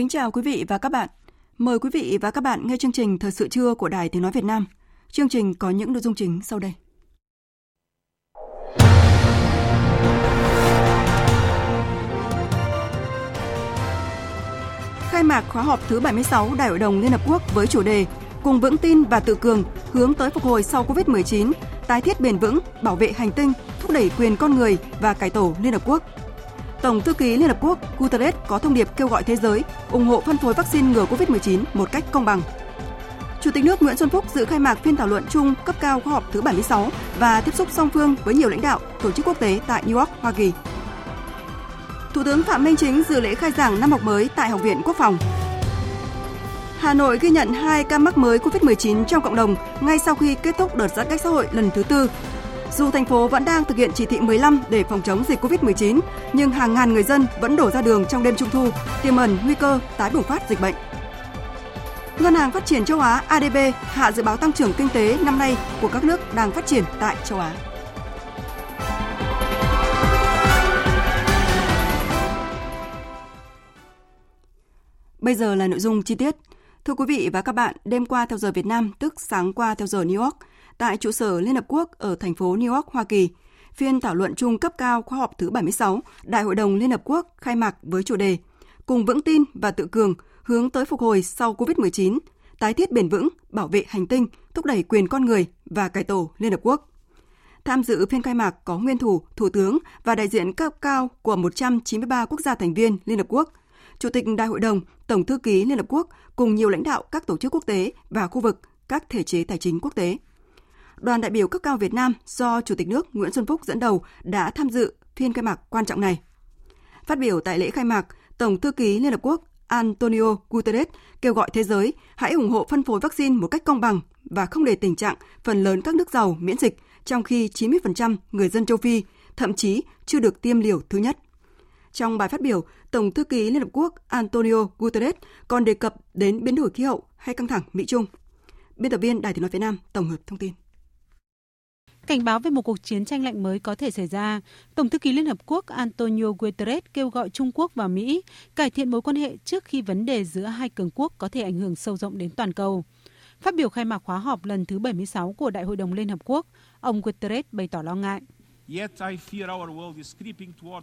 Kính chào quý vị và các bạn. Mời quý vị và các bạn nghe chương trình Thời sự trưa của Đài Tiếng Nói Việt Nam. Chương trình có những nội dung chính sau đây. Khai mạc khóa họp thứ 76 Đại hội đồng Liên Hợp Quốc với chủ đề Cùng vững tin và tự cường, hướng tới phục hồi sau Covid-19, tái thiết bền vững, bảo vệ hành tinh, thúc đẩy quyền con người và cải tổ Liên Hợp Quốc – Tổng thư ký Liên Hợp Quốc Guterres có thông điệp kêu gọi thế giới ủng hộ phân phối vaccine ngừa COVID-19 một cách công bằng. Chủ tịch nước Nguyễn Xuân Phúc dự khai mạc phiên thảo luận chung cấp cao khoa họp thứ 76 và tiếp xúc song phương với nhiều lãnh đạo tổ chức quốc tế tại New York, Hoa Kỳ. Thủ tướng Phạm Minh Chính dự lễ khai giảng năm học mới tại Học viện Quốc phòng. Hà Nội ghi nhận 2 ca mắc mới COVID-19 trong cộng đồng ngay sau khi kết thúc đợt giãn cách xã hội lần thứ tư dù thành phố vẫn đang thực hiện chỉ thị 15 để phòng chống dịch COVID-19, nhưng hàng ngàn người dân vẫn đổ ra đường trong đêm Trung thu, tiềm ẩn nguy cơ tái bùng phát dịch bệnh. Ngân hàng Phát triển châu Á ADB hạ dự báo tăng trưởng kinh tế năm nay của các nước đang phát triển tại châu Á. Bây giờ là nội dung chi tiết. Thưa quý vị và các bạn, đêm qua theo giờ Việt Nam, tức sáng qua theo giờ New York, tại trụ sở Liên Hợp Quốc ở thành phố New York, Hoa Kỳ. Phiên thảo luận chung cấp cao khoa học thứ 76 Đại hội đồng Liên Hợp Quốc khai mạc với chủ đề Cùng vững tin và tự cường hướng tới phục hồi sau COVID-19, tái thiết bền vững, bảo vệ hành tinh, thúc đẩy quyền con người và cải tổ Liên Hợp Quốc. Tham dự phiên khai mạc có nguyên thủ, thủ tướng và đại diện cấp cao của 193 quốc gia thành viên Liên Hợp Quốc, Chủ tịch Đại hội đồng, Tổng thư ký Liên Hợp Quốc cùng nhiều lãnh đạo các tổ chức quốc tế và khu vực, các thể chế tài chính quốc tế đoàn đại biểu cấp cao Việt Nam do Chủ tịch nước Nguyễn Xuân Phúc dẫn đầu đã tham dự phiên khai mạc quan trọng này. Phát biểu tại lễ khai mạc, Tổng thư ký Liên Hợp Quốc Antonio Guterres kêu gọi thế giới hãy ủng hộ phân phối vaccine một cách công bằng và không để tình trạng phần lớn các nước giàu miễn dịch, trong khi 90% người dân châu Phi thậm chí chưa được tiêm liều thứ nhất. Trong bài phát biểu, Tổng thư ký Liên Hợp Quốc Antonio Guterres còn đề cập đến biến đổi khí hậu hay căng thẳng Mỹ-Trung. Biên tập viên Đài tiếng nói Việt Nam tổng hợp thông tin. Cảnh báo về một cuộc chiến tranh lạnh mới có thể xảy ra, Tổng thư ký Liên Hợp Quốc Antonio Guterres kêu gọi Trung Quốc và Mỹ cải thiện mối quan hệ trước khi vấn đề giữa hai cường quốc có thể ảnh hưởng sâu rộng đến toàn cầu. Phát biểu khai mạc khóa họp lần thứ 76 của Đại hội đồng Liên Hợp Quốc, ông Guterres bày tỏ lo ngại.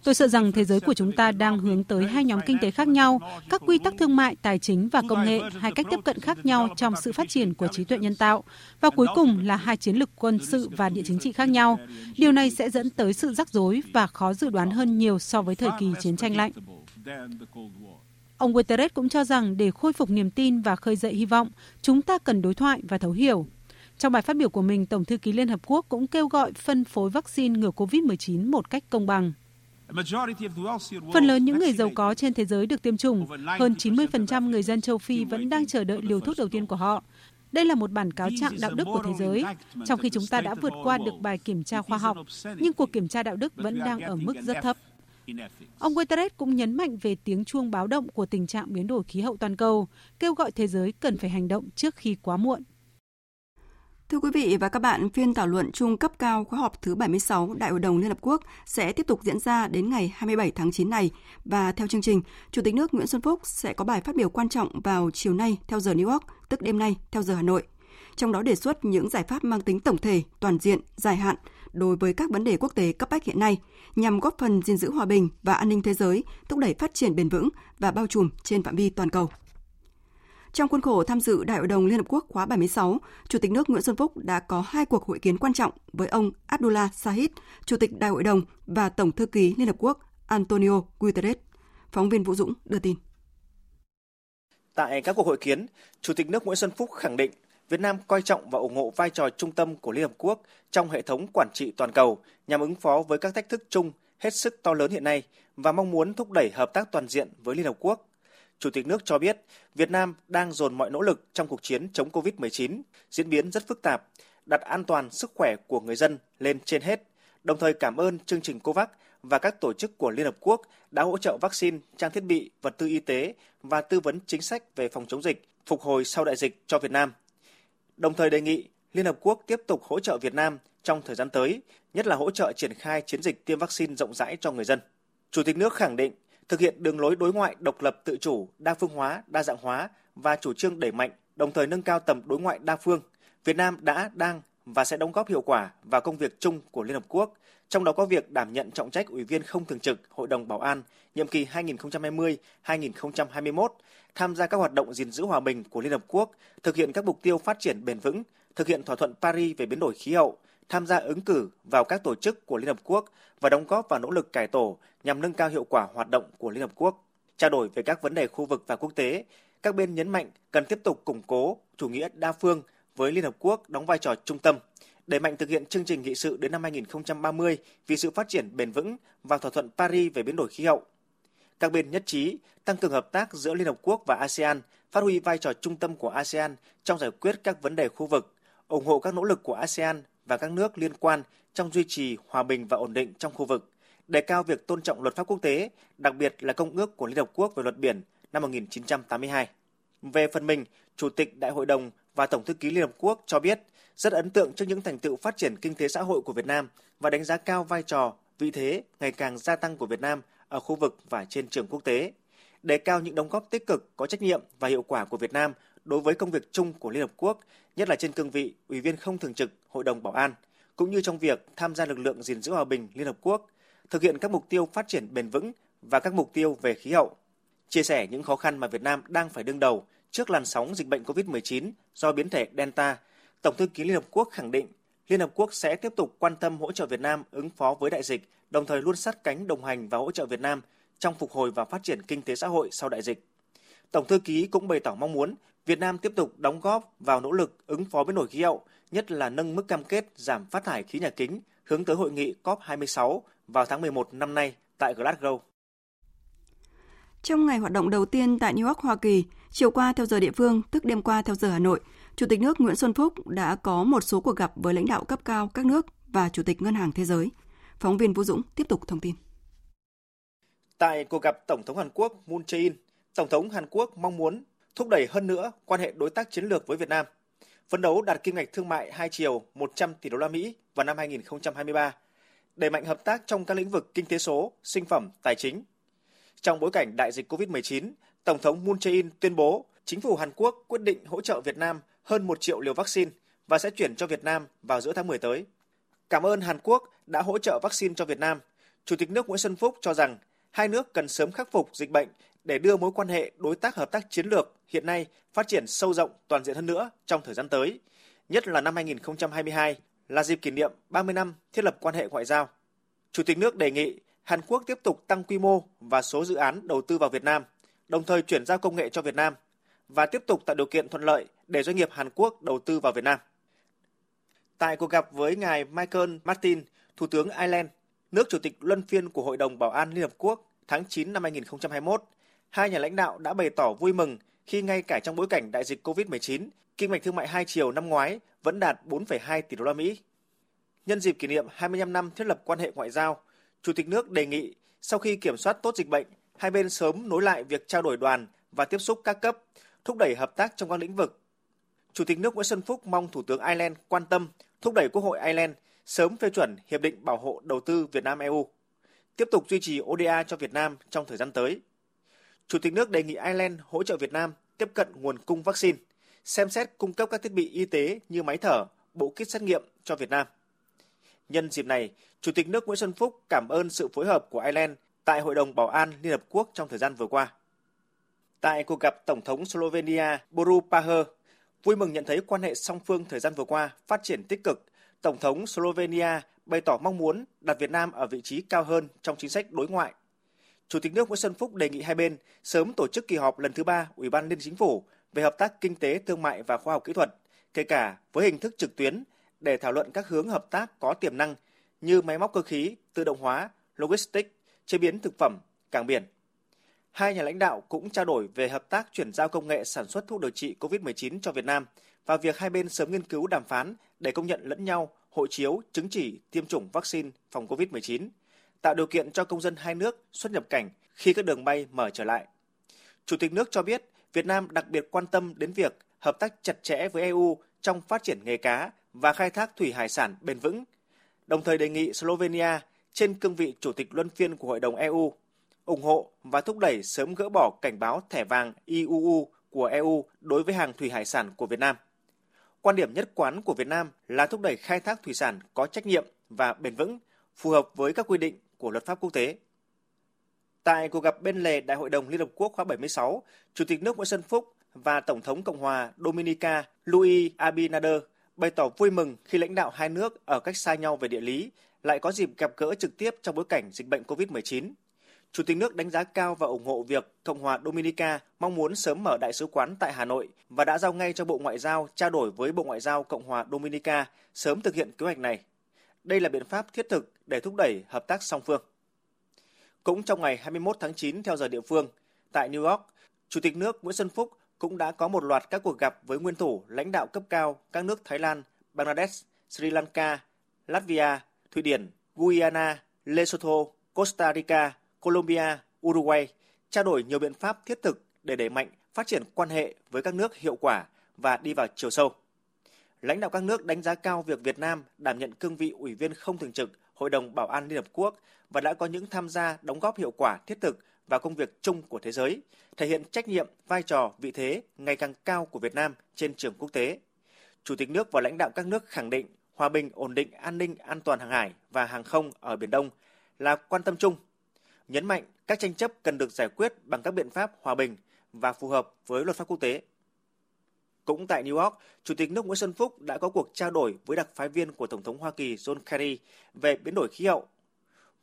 Tôi sợ rằng thế giới của chúng ta đang hướng tới hai nhóm kinh tế khác nhau, các quy tắc thương mại, tài chính và công nghệ, hai cách tiếp cận khác nhau trong sự phát triển của trí tuệ nhân tạo, và cuối cùng là hai chiến lược quân sự và địa chính trị khác nhau. Điều này sẽ dẫn tới sự rắc rối và khó dự đoán hơn nhiều so với thời kỳ chiến tranh lạnh. Ông Guterres cũng cho rằng để khôi phục niềm tin và khơi dậy hy vọng, chúng ta cần đối thoại và thấu hiểu. Trong bài phát biểu của mình, Tổng thư ký Liên Hợp Quốc cũng kêu gọi phân phối vaccine ngừa COVID-19 một cách công bằng. Phần lớn những người giàu có trên thế giới được tiêm chủng, hơn 90% người dân châu Phi vẫn đang chờ đợi liều thuốc đầu tiên của họ. Đây là một bản cáo trạng đạo đức của thế giới, trong khi chúng ta đã vượt qua được bài kiểm tra khoa học, nhưng cuộc kiểm tra đạo đức vẫn đang ở mức rất thấp. Ông Guterres cũng nhấn mạnh về tiếng chuông báo động của tình trạng biến đổi khí hậu toàn cầu, kêu gọi thế giới cần phải hành động trước khi quá muộn. Thưa quý vị và các bạn, phiên thảo luận chung cấp cao khóa họp thứ 76 Đại hội đồng Liên Hợp Quốc sẽ tiếp tục diễn ra đến ngày 27 tháng 9 này và theo chương trình, Chủ tịch nước Nguyễn Xuân Phúc sẽ có bài phát biểu quan trọng vào chiều nay theo giờ New York, tức đêm nay theo giờ Hà Nội. Trong đó đề xuất những giải pháp mang tính tổng thể, toàn diện, dài hạn đối với các vấn đề quốc tế cấp bách hiện nay nhằm góp phần gìn giữ hòa bình và an ninh thế giới, thúc đẩy phát triển bền vững và bao trùm trên phạm vi toàn cầu. Trong khuôn khổ tham dự Đại hội đồng Liên Hợp Quốc khóa 76, Chủ tịch nước Nguyễn Xuân Phúc đã có hai cuộc hội kiến quan trọng với ông Abdullah Sahid, Chủ tịch Đại hội đồng và Tổng thư ký Liên Hợp Quốc Antonio Guterres. Phóng viên Vũ Dũng đưa tin. Tại các cuộc hội kiến, Chủ tịch nước Nguyễn Xuân Phúc khẳng định Việt Nam coi trọng và ủng hộ vai trò trung tâm của Liên Hợp Quốc trong hệ thống quản trị toàn cầu nhằm ứng phó với các thách thức chung hết sức to lớn hiện nay và mong muốn thúc đẩy hợp tác toàn diện với Liên Hợp Quốc. Chủ tịch nước cho biết Việt Nam đang dồn mọi nỗ lực trong cuộc chiến chống COVID-19, diễn biến rất phức tạp, đặt an toàn sức khỏe của người dân lên trên hết, đồng thời cảm ơn chương trình COVAX và các tổ chức của Liên Hợp Quốc đã hỗ trợ vaccine, trang thiết bị, vật tư y tế và tư vấn chính sách về phòng chống dịch, phục hồi sau đại dịch cho Việt Nam. Đồng thời đề nghị Liên Hợp Quốc tiếp tục hỗ trợ Việt Nam trong thời gian tới, nhất là hỗ trợ triển khai chiến dịch tiêm vaccine rộng rãi cho người dân. Chủ tịch nước khẳng định thực hiện đường lối đối ngoại độc lập tự chủ, đa phương hóa, đa dạng hóa và chủ trương đẩy mạnh, đồng thời nâng cao tầm đối ngoại đa phương. Việt Nam đã, đang và sẽ đóng góp hiệu quả vào công việc chung của Liên Hợp Quốc, trong đó có việc đảm nhận trọng trách Ủy viên không thường trực Hội đồng Bảo an nhiệm kỳ 2020-2021, tham gia các hoạt động gìn giữ hòa bình của Liên Hợp Quốc, thực hiện các mục tiêu phát triển bền vững, thực hiện thỏa thuận Paris về biến đổi khí hậu, tham gia ứng cử vào các tổ chức của Liên Hợp Quốc và đóng góp vào nỗ lực cải tổ nhằm nâng cao hiệu quả hoạt động của Liên Hợp Quốc. Trao đổi về các vấn đề khu vực và quốc tế, các bên nhấn mạnh cần tiếp tục củng cố chủ nghĩa đa phương với Liên Hợp Quốc đóng vai trò trung tâm, đẩy mạnh thực hiện chương trình nghị sự đến năm 2030 vì sự phát triển bền vững và thỏa thuận Paris về biến đổi khí hậu. Các bên nhất trí tăng cường hợp tác giữa Liên Hợp Quốc và ASEAN, phát huy vai trò trung tâm của ASEAN trong giải quyết các vấn đề khu vực, ủng hộ các nỗ lực của ASEAN và các nước liên quan trong duy trì hòa bình và ổn định trong khu vực, đề cao việc tôn trọng luật pháp quốc tế, đặc biệt là Công ước của Liên Hợp Quốc về luật biển năm 1982. Về phần mình, Chủ tịch Đại hội đồng và Tổng thư ký Liên Hợp Quốc cho biết rất ấn tượng trước những thành tựu phát triển kinh tế xã hội của Việt Nam và đánh giá cao vai trò, vị thế ngày càng gia tăng của Việt Nam ở khu vực và trên trường quốc tế. Đề cao những đóng góp tích cực, có trách nhiệm và hiệu quả của Việt Nam đối với công việc chung của Liên Hợp Quốc, nhất là trên cương vị Ủy viên không thường trực Hội đồng Bảo an, cũng như trong việc tham gia lực lượng gìn giữ hòa bình Liên Hợp Quốc, thực hiện các mục tiêu phát triển bền vững và các mục tiêu về khí hậu. Chia sẻ những khó khăn mà Việt Nam đang phải đương đầu trước làn sóng dịch bệnh COVID-19 do biến thể Delta, Tổng thư ký Liên Hợp Quốc khẳng định Liên Hợp Quốc sẽ tiếp tục quan tâm hỗ trợ Việt Nam ứng phó với đại dịch, đồng thời luôn sát cánh đồng hành và hỗ trợ Việt Nam trong phục hồi và phát triển kinh tế xã hội sau đại dịch. Tổng thư ký cũng bày tỏ mong muốn Việt Nam tiếp tục đóng góp vào nỗ lực ứng phó biến đổi khí hậu, nhất là nâng mức cam kết giảm phát thải khí nhà kính hướng tới hội nghị COP26 vào tháng 11 năm nay tại Glasgow. Trong ngày hoạt động đầu tiên tại New York, Hoa Kỳ, chiều qua theo giờ địa phương, tức đêm qua theo giờ Hà Nội, Chủ tịch nước Nguyễn Xuân Phúc đã có một số cuộc gặp với lãnh đạo cấp cao các nước và Chủ tịch Ngân hàng Thế giới. Phóng viên Vũ Dũng tiếp tục thông tin. Tại cuộc gặp Tổng thống Hàn Quốc Moon Jae-in, Tổng thống Hàn Quốc mong muốn thúc đẩy hơn nữa quan hệ đối tác chiến lược với Việt Nam, phấn đấu đạt kim ngạch thương mại hai chiều 100 tỷ đô la Mỹ vào năm 2023, đẩy mạnh hợp tác trong các lĩnh vực kinh tế số, sinh phẩm, tài chính. Trong bối cảnh đại dịch COVID-19, Tổng thống Moon Jae-in tuyên bố chính phủ Hàn Quốc quyết định hỗ trợ Việt Nam hơn 1 triệu liều vaccine và sẽ chuyển cho Việt Nam vào giữa tháng 10 tới. Cảm ơn Hàn Quốc đã hỗ trợ vaccine cho Việt Nam. Chủ tịch nước Nguyễn Xuân Phúc cho rằng hai nước cần sớm khắc phục dịch bệnh để đưa mối quan hệ đối tác hợp tác chiến lược hiện nay phát triển sâu rộng toàn diện hơn nữa trong thời gian tới, nhất là năm 2022 là dịp kỷ niệm 30 năm thiết lập quan hệ ngoại giao. Chủ tịch nước đề nghị Hàn Quốc tiếp tục tăng quy mô và số dự án đầu tư vào Việt Nam, đồng thời chuyển giao công nghệ cho Việt Nam và tiếp tục tạo điều kiện thuận lợi để doanh nghiệp Hàn Quốc đầu tư vào Việt Nam. Tại cuộc gặp với ngài Michael Martin, Thủ tướng Ireland, nước chủ tịch luân phiên của Hội đồng Bảo an Liên Hợp Quốc tháng 9 năm 2021, hai nhà lãnh đạo đã bày tỏ vui mừng khi ngay cả trong bối cảnh đại dịch COVID-19, kinh mạch thương mại hai chiều năm ngoái vẫn đạt 4,2 tỷ đô la Mỹ. Nhân dịp kỷ niệm 25 năm thiết lập quan hệ ngoại giao, Chủ tịch nước đề nghị sau khi kiểm soát tốt dịch bệnh, hai bên sớm nối lại việc trao đổi đoàn và tiếp xúc các cấp, thúc đẩy hợp tác trong các lĩnh vực. Chủ tịch nước Nguyễn Xuân Phúc mong Thủ tướng Ireland quan tâm thúc đẩy Quốc hội Ireland sớm phê chuẩn Hiệp định Bảo hộ Đầu tư Việt Nam-EU, tiếp tục duy trì ODA cho Việt Nam trong thời gian tới. Chủ tịch nước đề nghị Ireland hỗ trợ Việt Nam tiếp cận nguồn cung vaccine, xem xét cung cấp các thiết bị y tế như máy thở, bộ kit xét nghiệm cho Việt Nam. Nhân dịp này, Chủ tịch nước Nguyễn Xuân Phúc cảm ơn sự phối hợp của Ireland tại Hội đồng Bảo an Liên Hợp Quốc trong thời gian vừa qua. Tại cuộc gặp Tổng thống Slovenia Boru Pahor, vui mừng nhận thấy quan hệ song phương thời gian vừa qua phát triển tích cực, Tổng thống Slovenia bày tỏ mong muốn đặt Việt Nam ở vị trí cao hơn trong chính sách đối ngoại. Chủ tịch nước Nguyễn Xuân Phúc đề nghị hai bên sớm tổ chức kỳ họp lần thứ ba Ủy ban Liên Chính phủ về hợp tác kinh tế, thương mại và khoa học kỹ thuật, kể cả với hình thức trực tuyến để thảo luận các hướng hợp tác có tiềm năng như máy móc cơ khí, tự động hóa, logistics, chế biến thực phẩm, cảng biển. Hai nhà lãnh đạo cũng trao đổi về hợp tác chuyển giao công nghệ sản xuất thuốc điều trị COVID-19 cho Việt Nam và việc hai bên sớm nghiên cứu đàm phán để công nhận lẫn nhau hộ chiếu, chứng chỉ tiêm chủng vaccine phòng COVID-19, tạo điều kiện cho công dân hai nước xuất nhập cảnh khi các đường bay mở trở lại. Chủ tịch nước cho biết Việt Nam đặc biệt quan tâm đến việc hợp tác chặt chẽ với EU trong phát triển nghề cá và khai thác thủy hải sản bền vững, đồng thời đề nghị Slovenia trên cương vị chủ tịch luân phiên của Hội đồng EU ủng hộ và thúc đẩy sớm gỡ bỏ cảnh báo thẻ vàng IUU của EU đối với hàng thủy hải sản của Việt Nam. Quan điểm nhất quán của Việt Nam là thúc đẩy khai thác thủy sản có trách nhiệm và bền vững, phù hợp với các quy định của luật pháp quốc tế. Tại cuộc gặp bên lề Đại hội đồng Liên Hợp Quốc khóa 76, Chủ tịch nước Nguyễn Xuân Phúc và Tổng thống Cộng hòa Dominica Luis Abinader bày tỏ vui mừng khi lãnh đạo hai nước ở cách xa nhau về địa lý lại có dịp gặp gỡ trực tiếp trong bối cảnh dịch bệnh COVID-19. Chủ tịch nước đánh giá cao và ủng hộ việc Cộng hòa Dominica mong muốn sớm mở đại sứ quán tại Hà Nội và đã giao ngay cho Bộ Ngoại giao trao đổi với Bộ Ngoại giao Cộng hòa Dominica sớm thực hiện kế hoạch này. Đây là biện pháp thiết thực để thúc đẩy hợp tác song phương. Cũng trong ngày 21 tháng 9 theo giờ địa phương, tại New York, Chủ tịch nước Nguyễn Xuân Phúc cũng đã có một loạt các cuộc gặp với nguyên thủ lãnh đạo cấp cao các nước Thái Lan, Bangladesh, Sri Lanka, Latvia, Thụy Điển, Guyana, Lesotho, Costa Rica, Colombia, Uruguay trao đổi nhiều biện pháp thiết thực để đẩy mạnh phát triển quan hệ với các nước hiệu quả và đi vào chiều sâu. Lãnh đạo các nước đánh giá cao việc Việt Nam đảm nhận cương vị ủy viên không thường trực Hội đồng Bảo an Liên Hợp Quốc và đã có những tham gia đóng góp hiệu quả thiết thực vào công việc chung của thế giới, thể hiện trách nhiệm, vai trò, vị thế ngày càng cao của Việt Nam trên trường quốc tế. Chủ tịch nước và lãnh đạo các nước khẳng định hòa bình, ổn định, an ninh, an toàn hàng hải và hàng không ở Biển Đông là quan tâm chung nhấn mạnh các tranh chấp cần được giải quyết bằng các biện pháp hòa bình và phù hợp với luật pháp quốc tế. Cũng tại New York, Chủ tịch nước Nguyễn Xuân Phúc đã có cuộc trao đổi với đặc phái viên của Tổng thống Hoa Kỳ John Kerry về biến đổi khí hậu.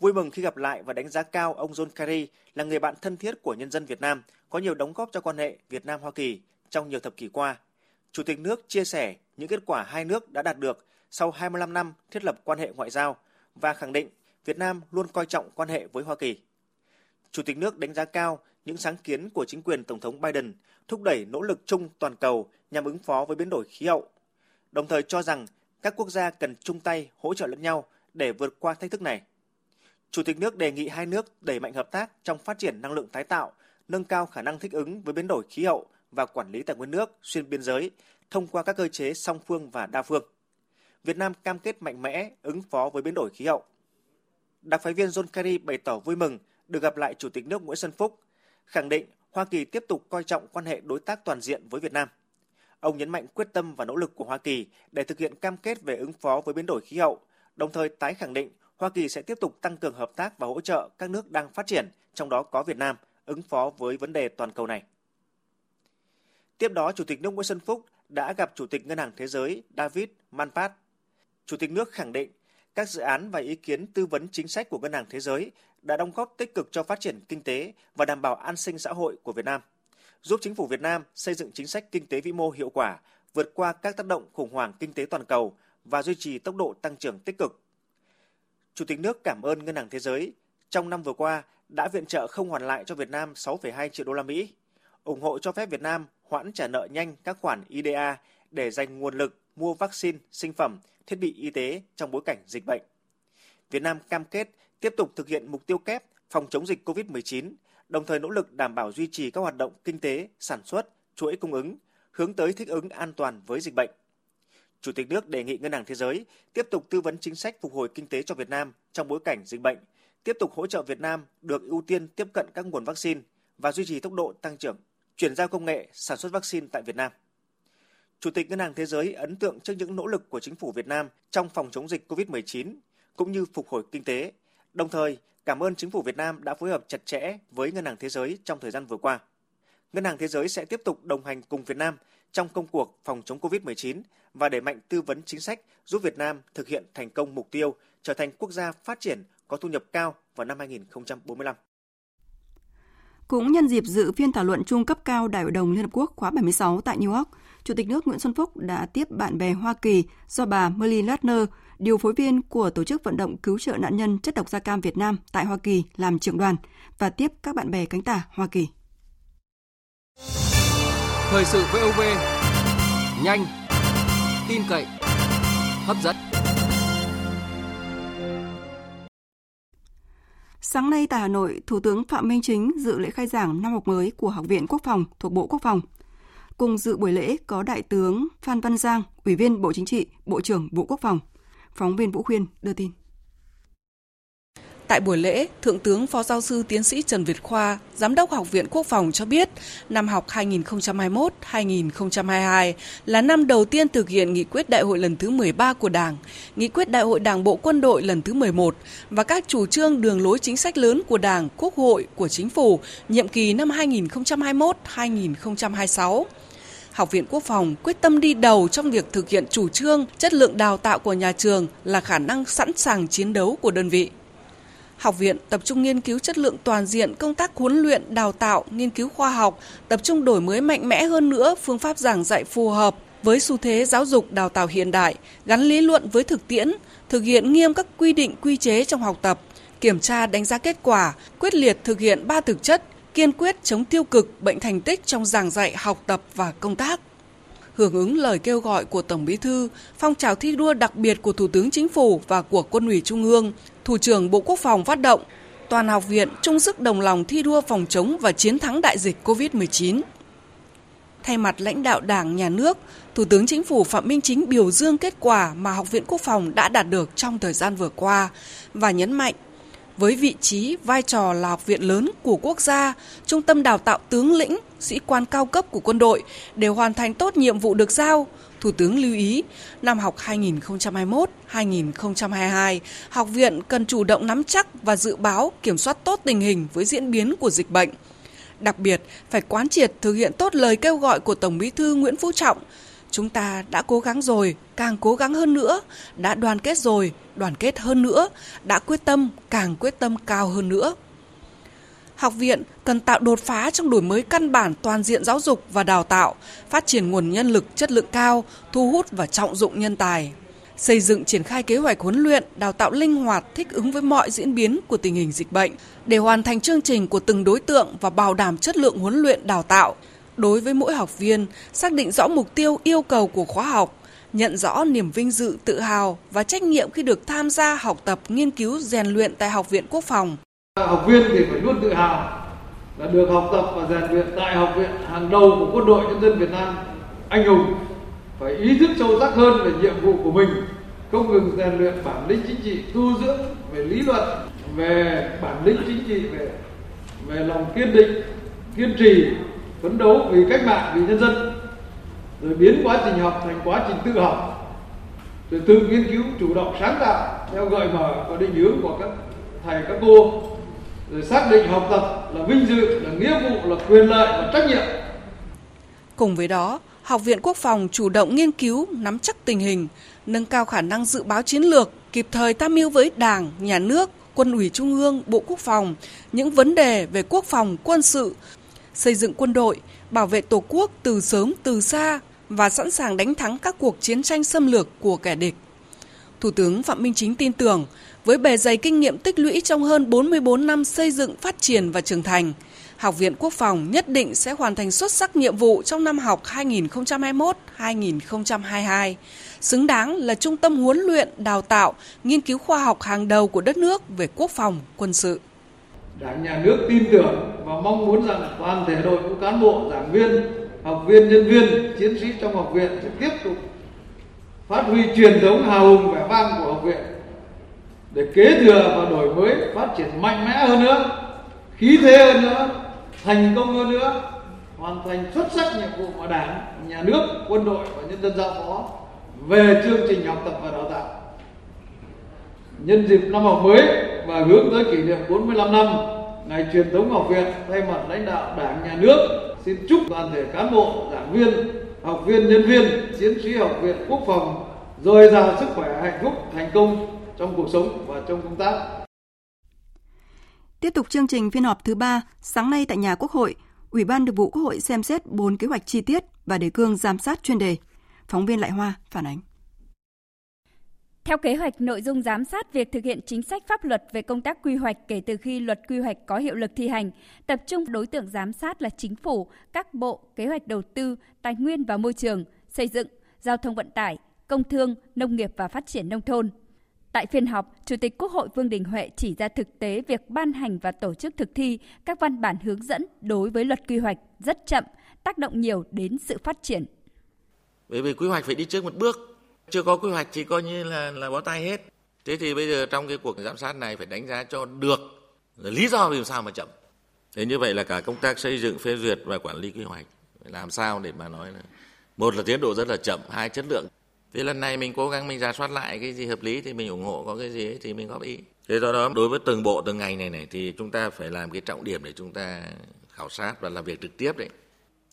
Vui mừng khi gặp lại và đánh giá cao ông John Kerry là người bạn thân thiết của nhân dân Việt Nam, có nhiều đóng góp cho quan hệ Việt Nam-Hoa Kỳ trong nhiều thập kỷ qua. Chủ tịch nước chia sẻ những kết quả hai nước đã đạt được sau 25 năm thiết lập quan hệ ngoại giao và khẳng định Việt Nam luôn coi trọng quan hệ với Hoa Kỳ. Chủ tịch nước đánh giá cao những sáng kiến của chính quyền Tổng thống Biden thúc đẩy nỗ lực chung toàn cầu nhằm ứng phó với biến đổi khí hậu, đồng thời cho rằng các quốc gia cần chung tay hỗ trợ lẫn nhau để vượt qua thách thức này. Chủ tịch nước đề nghị hai nước đẩy mạnh hợp tác trong phát triển năng lượng tái tạo, nâng cao khả năng thích ứng với biến đổi khí hậu và quản lý tài nguyên nước xuyên biên giới thông qua các cơ chế song phương và đa phương. Việt Nam cam kết mạnh mẽ ứng phó với biến đổi khí hậu. Đặc phái viên John Kerry bày tỏ vui mừng được gặp lại Chủ tịch nước Nguyễn Xuân Phúc, khẳng định Hoa Kỳ tiếp tục coi trọng quan hệ đối tác toàn diện với Việt Nam. Ông nhấn mạnh quyết tâm và nỗ lực của Hoa Kỳ để thực hiện cam kết về ứng phó với biến đổi khí hậu, đồng thời tái khẳng định Hoa Kỳ sẽ tiếp tục tăng cường hợp tác và hỗ trợ các nước đang phát triển, trong đó có Việt Nam, ứng phó với vấn đề toàn cầu này. Tiếp đó, Chủ tịch nước Nguyễn Xuân Phúc đã gặp Chủ tịch Ngân hàng Thế giới David Manpat. Chủ tịch nước khẳng định các dự án và ý kiến tư vấn chính sách của Ngân hàng Thế giới đã đóng góp tích cực cho phát triển kinh tế và đảm bảo an sinh xã hội của Việt Nam, giúp chính phủ Việt Nam xây dựng chính sách kinh tế vĩ mô hiệu quả, vượt qua các tác động khủng hoảng kinh tế toàn cầu và duy trì tốc độ tăng trưởng tích cực. Chủ tịch nước cảm ơn Ngân hàng Thế giới trong năm vừa qua đã viện trợ không hoàn lại cho Việt Nam 6,2 triệu đô la Mỹ, ủng hộ cho phép Việt Nam hoãn trả nợ nhanh các khoản IDA để dành nguồn lực mua vaccine, sinh phẩm, thiết bị y tế trong bối cảnh dịch bệnh. Việt Nam cam kết tiếp tục thực hiện mục tiêu kép phòng chống dịch COVID-19, đồng thời nỗ lực đảm bảo duy trì các hoạt động kinh tế, sản xuất, chuỗi cung ứng, hướng tới thích ứng an toàn với dịch bệnh. Chủ tịch nước đề nghị Ngân hàng Thế giới tiếp tục tư vấn chính sách phục hồi kinh tế cho Việt Nam trong bối cảnh dịch bệnh, tiếp tục hỗ trợ Việt Nam được ưu tiên tiếp cận các nguồn vaccine và duy trì tốc độ tăng trưởng, chuyển giao công nghệ sản xuất vaccine tại Việt Nam. Chủ tịch Ngân hàng Thế giới ấn tượng trước những nỗ lực của chính phủ Việt Nam trong phòng chống dịch COVID-19 cũng như phục hồi kinh tế, đồng thời cảm ơn chính phủ Việt Nam đã phối hợp chặt chẽ với Ngân hàng Thế giới trong thời gian vừa qua. Ngân hàng Thế giới sẽ tiếp tục đồng hành cùng Việt Nam trong công cuộc phòng chống COVID-19 và đẩy mạnh tư vấn chính sách giúp Việt Nam thực hiện thành công mục tiêu trở thành quốc gia phát triển có thu nhập cao vào năm 2045. Cũng nhân dịp dự phiên thảo luận trung cấp cao Đại hội đồng Liên Hợp Quốc khóa 76 tại New York, Chủ tịch nước Nguyễn Xuân Phúc đã tiếp bạn bè Hoa Kỳ do bà Merlin Ladner, điều phối viên của Tổ chức Vận động Cứu trợ Nạn nhân chất độc da cam Việt Nam tại Hoa Kỳ làm trưởng đoàn và tiếp các bạn bè cánh tả Hoa Kỳ. Thời sự VOV, nhanh, tin cậy, hấp dẫn. Sáng nay tại Hà Nội, Thủ tướng Phạm Minh Chính dự lễ khai giảng năm học mới của Học viện Quốc phòng thuộc Bộ Quốc phòng. Cùng dự buổi lễ có Đại tướng Phan Văn Giang, Ủy viên Bộ Chính trị, Bộ trưởng Bộ Quốc phòng. Phóng viên Vũ Khuyên đưa tin. Tại buổi lễ, Thượng tướng Phó Giáo sư Tiến sĩ Trần Việt Khoa, Giám đốc Học viện Quốc phòng cho biết, năm học 2021-2022 là năm đầu tiên thực hiện nghị quyết đại hội lần thứ 13 của Đảng, nghị quyết đại hội Đảng Bộ Quân đội lần thứ 11 và các chủ trương đường lối chính sách lớn của Đảng, Quốc hội, của Chính phủ nhiệm kỳ năm 2021-2026. Học viện Quốc phòng quyết tâm đi đầu trong việc thực hiện chủ trương, chất lượng đào tạo của nhà trường là khả năng sẵn sàng chiến đấu của đơn vị. Học viện tập trung nghiên cứu chất lượng toàn diện công tác huấn luyện, đào tạo, nghiên cứu khoa học, tập trung đổi mới mạnh mẽ hơn nữa phương pháp giảng dạy phù hợp với xu thế giáo dục đào tạo hiện đại, gắn lý luận với thực tiễn, thực hiện nghiêm các quy định quy chế trong học tập, kiểm tra đánh giá kết quả, quyết liệt thực hiện ba thực chất, kiên quyết chống tiêu cực, bệnh thành tích trong giảng dạy, học tập và công tác hưởng ứng lời kêu gọi của Tổng Bí thư, phong trào thi đua đặc biệt của Thủ tướng Chính phủ và của Quân ủy Trung ương, Thủ trưởng Bộ Quốc phòng phát động, toàn học viện chung sức đồng lòng thi đua phòng chống và chiến thắng đại dịch COVID-19. Thay mặt lãnh đạo Đảng, Nhà nước, Thủ tướng Chính phủ Phạm Minh Chính biểu dương kết quả mà Học viện Quốc phòng đã đạt được trong thời gian vừa qua và nhấn mạnh với vị trí, vai trò là học viện lớn của quốc gia, trung tâm đào tạo tướng lĩnh, sĩ quan cao cấp của quân đội để hoàn thành tốt nhiệm vụ được giao, Thủ tướng lưu ý, năm học 2021-2022, học viện cần chủ động nắm chắc và dự báo kiểm soát tốt tình hình với diễn biến của dịch bệnh. Đặc biệt, phải quán triệt thực hiện tốt lời kêu gọi của Tổng Bí thư Nguyễn Phú Trọng – Chúng ta đã cố gắng rồi, càng cố gắng hơn nữa, đã đoàn kết rồi, đoàn kết hơn nữa, đã quyết tâm, càng quyết tâm cao hơn nữa. Học viện cần tạo đột phá trong đổi mới căn bản toàn diện giáo dục và đào tạo, phát triển nguồn nhân lực chất lượng cao, thu hút và trọng dụng nhân tài xây dựng triển khai kế hoạch huấn luyện, đào tạo linh hoạt thích ứng với mọi diễn biến của tình hình dịch bệnh để hoàn thành chương trình của từng đối tượng và bảo đảm chất lượng huấn luyện đào tạo, đối với mỗi học viên, xác định rõ mục tiêu yêu cầu của khóa học, nhận rõ niềm vinh dự, tự hào và trách nhiệm khi được tham gia học tập, nghiên cứu, rèn luyện tại Học viện Quốc phòng. Học viên thì phải luôn tự hào là được học tập và rèn luyện tại học viện hàng đầu của quân đội nhân dân Việt Nam anh hùng phải ý thức sâu sắc hơn về nhiệm vụ của mình không ngừng rèn luyện bản lĩnh chính trị tu dưỡng về lý luận về bản lĩnh chính trị về về lòng kiên định kiên trì phấn đấu vì cách mạng vì nhân dân rồi biến quá trình học thành quá trình tự học rồi tự nghiên cứu chủ động sáng tạo theo gợi mở và định hướng của các thầy các cô rồi xác định học tập là vinh dự là nghĩa vụ là quyền lợi và trách nhiệm. Cùng với đó Học viện Quốc phòng chủ động nghiên cứu, nắm chắc tình hình, nâng cao khả năng dự báo chiến lược, kịp thời tham mưu với Đảng, Nhà nước, Quân ủy Trung ương, Bộ Quốc phòng những vấn đề về quốc phòng, quân sự, xây dựng quân đội, bảo vệ Tổ quốc từ sớm từ xa và sẵn sàng đánh thắng các cuộc chiến tranh xâm lược của kẻ địch. Thủ tướng Phạm Minh Chính tin tưởng, với bề dày kinh nghiệm tích lũy trong hơn 44 năm xây dựng, phát triển và trưởng thành, Học viện Quốc phòng nhất định sẽ hoàn thành xuất sắc nhiệm vụ trong năm học 2021-2022, xứng đáng là trung tâm huấn luyện, đào tạo, nghiên cứu khoa học hàng đầu của đất nước về quốc phòng, quân sự. Đảng nhà nước tin tưởng và mong muốn rằng toàn thể đội ngũ cán bộ, giảng viên, học viên, nhân viên, chiến sĩ trong học viện sẽ tiếp tục phát huy truyền thống hào hùng vẻ vang của học viện để kế thừa và đổi mới phát triển mạnh mẽ hơn nữa khí thế hơn nữa thành công hơn nữa hoàn thành xuất sắc nhiệm vụ mà đảng nhà nước quân đội và nhân dân giao phó về chương trình học tập và đào tạo nhân dịp năm học mới và hướng tới kỷ niệm 45 năm ngày truyền thống học viện thay mặt lãnh đạo đảng nhà nước xin chúc toàn thể cán bộ, giảng viên, học viên, nhân viên, chiến sĩ học viện quốc phòng dồi dào sức khỏe, hạnh phúc, thành công trong cuộc sống và trong công tác. Tiếp tục chương trình phiên họp thứ ba, sáng nay tại nhà Quốc hội, Ủy ban Thường vụ Quốc hội xem xét 4 kế hoạch chi tiết và đề cương giám sát chuyên đề. Phóng viên Lại Hoa phản ánh. Theo kế hoạch, nội dung giám sát việc thực hiện chính sách pháp luật về công tác quy hoạch kể từ khi luật quy hoạch có hiệu lực thi hành, tập trung đối tượng giám sát là chính phủ, các bộ, kế hoạch đầu tư, tài nguyên và môi trường, xây dựng, giao thông vận tải, công thương, nông nghiệp và phát triển nông thôn. Tại phiên họp, Chủ tịch Quốc hội Vương Đình Huệ chỉ ra thực tế việc ban hành và tổ chức thực thi các văn bản hướng dẫn đối với luật quy hoạch rất chậm, tác động nhiều đến sự phát triển. Bởi vì quy hoạch phải đi trước một bước, chưa có quy hoạch thì coi như là là bó tay hết. Thế thì bây giờ trong cái cuộc giám sát này phải đánh giá cho được lý do vì sao mà chậm. Thế như vậy là cả công tác xây dựng phê duyệt và quản lý quy hoạch làm sao để mà nói là một là tiến độ rất là chậm hai chất lượng. Thế lần này mình cố gắng mình ra soát lại cái gì hợp lý thì mình ủng hộ có cái gì thì mình góp ý. Thế do đó đối với từng bộ từng ngành này này thì chúng ta phải làm cái trọng điểm để chúng ta khảo sát và làm việc trực tiếp đấy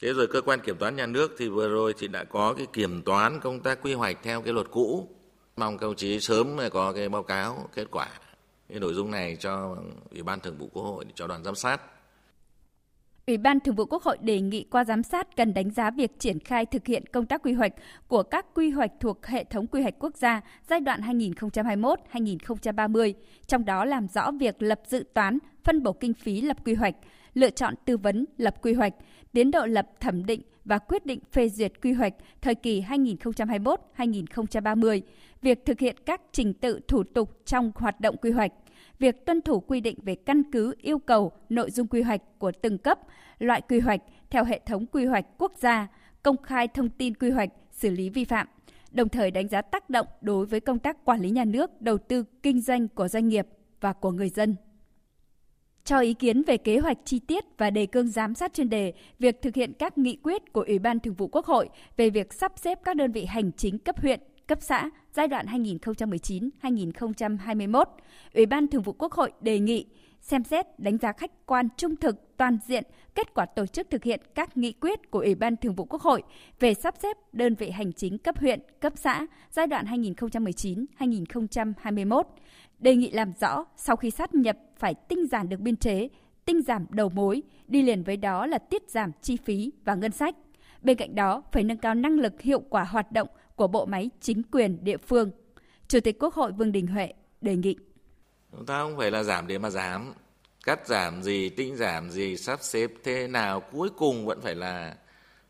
Thế rồi cơ quan kiểm toán nhà nước thì vừa rồi thì đã có cái kiểm toán công tác quy hoạch theo cái luật cũ. Mong các chí sớm có cái báo cáo kết quả cái nội dung này cho Ủy ban Thường vụ Quốc hội cho đoàn giám sát. Ủy ban Thường vụ Quốc hội đề nghị qua giám sát cần đánh giá việc triển khai thực hiện công tác quy hoạch của các quy hoạch thuộc hệ thống quy hoạch quốc gia giai đoạn 2021-2030, trong đó làm rõ việc lập dự toán, phân bổ kinh phí lập quy hoạch, lựa chọn tư vấn lập quy hoạch, tiến độ lập thẩm định và quyết định phê duyệt quy hoạch thời kỳ 2021-2030, việc thực hiện các trình tự thủ tục trong hoạt động quy hoạch, việc tuân thủ quy định về căn cứ yêu cầu nội dung quy hoạch của từng cấp, loại quy hoạch theo hệ thống quy hoạch quốc gia, công khai thông tin quy hoạch, xử lý vi phạm, đồng thời đánh giá tác động đối với công tác quản lý nhà nước, đầu tư kinh doanh của doanh nghiệp và của người dân cho ý kiến về kế hoạch chi tiết và đề cương giám sát chuyên đề việc thực hiện các nghị quyết của Ủy ban Thường vụ Quốc hội về việc sắp xếp các đơn vị hành chính cấp huyện, cấp xã giai đoạn 2019-2021. Ủy ban Thường vụ Quốc hội đề nghị xem xét đánh giá khách quan trung thực toàn diện kết quả tổ chức thực hiện các nghị quyết của Ủy ban Thường vụ Quốc hội về sắp xếp đơn vị hành chính cấp huyện, cấp xã giai đoạn 2019-2021 đề nghị làm rõ sau khi sát nhập phải tinh giản được biên chế, tinh giảm đầu mối, đi liền với đó là tiết giảm chi phí và ngân sách. Bên cạnh đó, phải nâng cao năng lực hiệu quả hoạt động của bộ máy chính quyền địa phương. Chủ tịch Quốc hội Vương Đình Huệ đề nghị. Chúng ta không phải là giảm để mà giảm, cắt giảm gì, tinh giảm gì, sắp xếp thế nào, cuối cùng vẫn phải là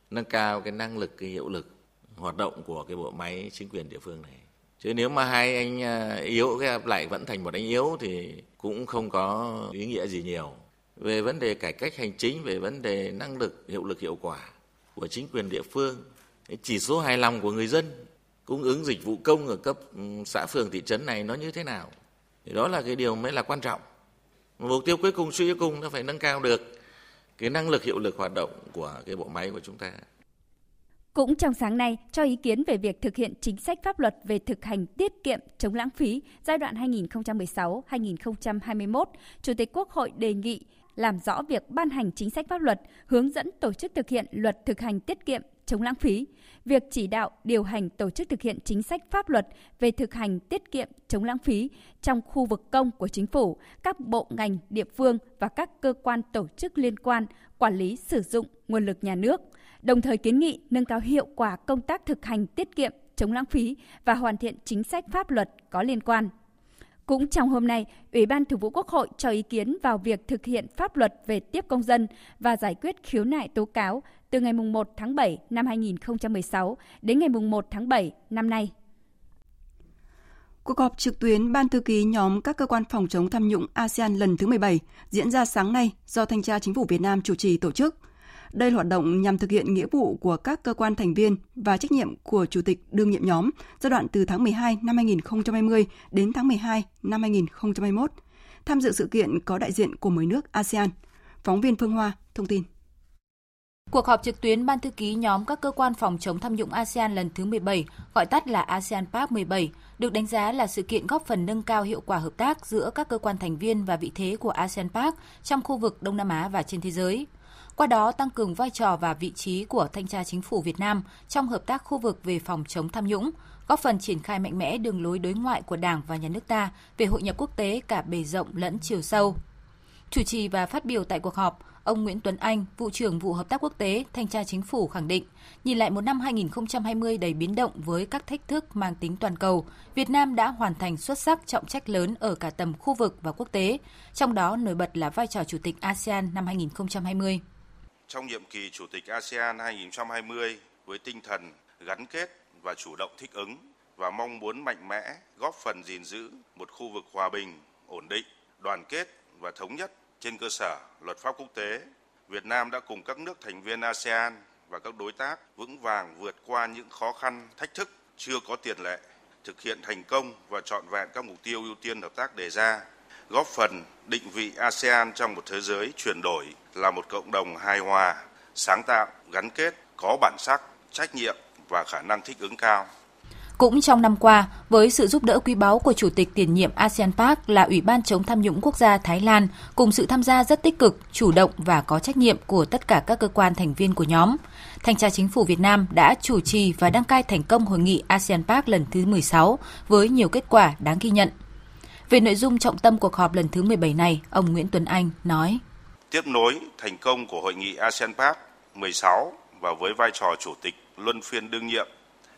nâng cao cái năng lực, cái hiệu lực hoạt động của cái bộ máy chính quyền địa phương này chứ nếu mà hai anh à, yếu lại vẫn thành một anh yếu thì cũng không có ý nghĩa gì nhiều. Về vấn đề cải cách hành chính, về vấn đề năng lực, hiệu lực, hiệu quả của chính quyền địa phương chỉ số hài lòng của người dân, cung ứng dịch vụ công ở cấp ừ, xã phường, thị trấn này nó như thế nào? Thì đó là cái điều mới là quan trọng. Mục tiêu cuối cùng, suy cho cùng, nó phải nâng cao được cái năng lực, hiệu lực hoạt động của cái bộ máy của chúng ta cũng trong sáng nay, cho ý kiến về việc thực hiện chính sách pháp luật về thực hành tiết kiệm chống lãng phí giai đoạn 2016-2021, Chủ tịch Quốc hội đề nghị làm rõ việc ban hành chính sách pháp luật hướng dẫn tổ chức thực hiện luật thực hành tiết kiệm chống lãng phí, việc chỉ đạo điều hành tổ chức thực hiện chính sách pháp luật về thực hành tiết kiệm chống lãng phí trong khu vực công của chính phủ, các bộ ngành, địa phương và các cơ quan tổ chức liên quan quản lý sử dụng nguồn lực nhà nước – đồng thời kiến nghị nâng cao hiệu quả công tác thực hành tiết kiệm, chống lãng phí và hoàn thiện chính sách pháp luật có liên quan. Cũng trong hôm nay, Ủy ban Thường vụ Quốc hội cho ý kiến vào việc thực hiện pháp luật về tiếp công dân và giải quyết khiếu nại tố cáo từ ngày 1 tháng 7 năm 2016 đến ngày 1 tháng 7 năm nay. Cuộc họp trực tuyến Ban thư ký nhóm các cơ quan phòng chống tham nhũng ASEAN lần thứ 17 diễn ra sáng nay do Thanh tra Chính phủ Việt Nam chủ trì tổ chức – đây là hoạt động nhằm thực hiện nghĩa vụ của các cơ quan thành viên và trách nhiệm của Chủ tịch đương nhiệm nhóm giai đoạn từ tháng 12 năm 2020 đến tháng 12 năm 2021. Tham dự sự kiện có đại diện của 10 nước ASEAN. Phóng viên Phương Hoa thông tin. Cuộc họp trực tuyến Ban thư ký nhóm các cơ quan phòng chống tham nhũng ASEAN lần thứ 17, gọi tắt là ASEAN Park 17, được đánh giá là sự kiện góp phần nâng cao hiệu quả hợp tác giữa các cơ quan thành viên và vị thế của ASEAN Park trong khu vực Đông Nam Á và trên thế giới. Qua đó tăng cường vai trò và vị trí của thanh tra chính phủ Việt Nam trong hợp tác khu vực về phòng chống tham nhũng, góp phần triển khai mạnh mẽ đường lối đối ngoại của Đảng và Nhà nước ta về hội nhập quốc tế cả bề rộng lẫn chiều sâu. Chủ trì và phát biểu tại cuộc họp, ông Nguyễn Tuấn Anh, vụ trưởng vụ hợp tác quốc tế, thanh tra chính phủ khẳng định, nhìn lại một năm 2020 đầy biến động với các thách thức mang tính toàn cầu, Việt Nam đã hoàn thành xuất sắc trọng trách lớn ở cả tầm khu vực và quốc tế, trong đó nổi bật là vai trò chủ tịch ASEAN năm 2020. Trong nhiệm kỳ chủ tịch ASEAN 2020 với tinh thần gắn kết và chủ động thích ứng và mong muốn mạnh mẽ góp phần gìn giữ một khu vực hòa bình, ổn định, đoàn kết và thống nhất trên cơ sở luật pháp quốc tế, Việt Nam đã cùng các nước thành viên ASEAN và các đối tác vững vàng vượt qua những khó khăn, thách thức chưa có tiền lệ, thực hiện thành công và trọn vẹn các mục tiêu ưu tiên hợp tác đề ra, góp phần định vị ASEAN trong một thế giới chuyển đổi là một cộng đồng hài hòa, sáng tạo, gắn kết, có bản sắc, trách nhiệm và khả năng thích ứng cao. Cũng trong năm qua, với sự giúp đỡ quý báu của Chủ tịch tiền nhiệm ASEAN Park là Ủy ban chống tham nhũng quốc gia Thái Lan, cùng sự tham gia rất tích cực, chủ động và có trách nhiệm của tất cả các cơ quan thành viên của nhóm, Thanh tra Chính phủ Việt Nam đã chủ trì và đăng cai thành công hội nghị ASEAN Park lần thứ 16 với nhiều kết quả đáng ghi nhận. Về nội dung trọng tâm cuộc họp lần thứ 17 này, ông Nguyễn Tuấn Anh nói: Tiếp nối thành công của hội nghị ASEAN Park 16 và với vai trò chủ tịch luân phiên đương nhiệm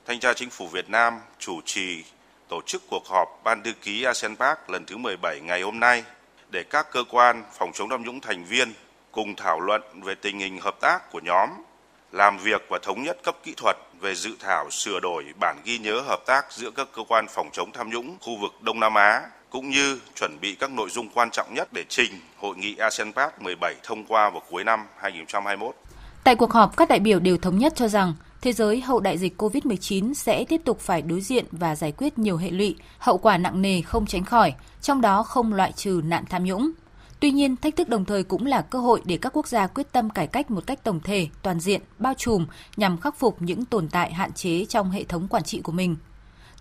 Thanh tra Chính phủ Việt Nam chủ trì tổ chức cuộc họp Ban thư ký ASEAN Park lần thứ 17 ngày hôm nay để các cơ quan phòng chống tham nhũng thành viên cùng thảo luận về tình hình hợp tác của nhóm, làm việc và thống nhất cấp kỹ thuật về dự thảo sửa đổi bản ghi nhớ hợp tác giữa các cơ quan phòng chống tham nhũng khu vực Đông Nam Á cũng như chuẩn bị các nội dung quan trọng nhất để trình hội nghị ASEAN Park 17 thông qua vào cuối năm 2021. Tại cuộc họp, các đại biểu đều thống nhất cho rằng thế giới hậu đại dịch COVID-19 sẽ tiếp tục phải đối diện và giải quyết nhiều hệ lụy, hậu quả nặng nề không tránh khỏi, trong đó không loại trừ nạn tham nhũng. Tuy nhiên, thách thức đồng thời cũng là cơ hội để các quốc gia quyết tâm cải cách một cách tổng thể, toàn diện, bao trùm nhằm khắc phục những tồn tại hạn chế trong hệ thống quản trị của mình.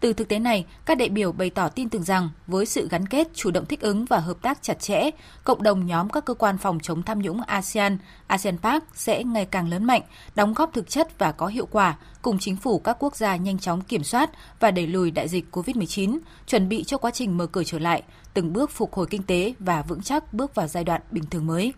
Từ thực tế này, các đại biểu bày tỏ tin tưởng rằng với sự gắn kết, chủ động thích ứng và hợp tác chặt chẽ, cộng đồng nhóm các cơ quan phòng chống tham nhũng ASEAN, ASEAN Park sẽ ngày càng lớn mạnh, đóng góp thực chất và có hiệu quả, cùng chính phủ các quốc gia nhanh chóng kiểm soát và đẩy lùi đại dịch COVID-19, chuẩn bị cho quá trình mở cửa trở lại, từng bước phục hồi kinh tế và vững chắc bước vào giai đoạn bình thường mới.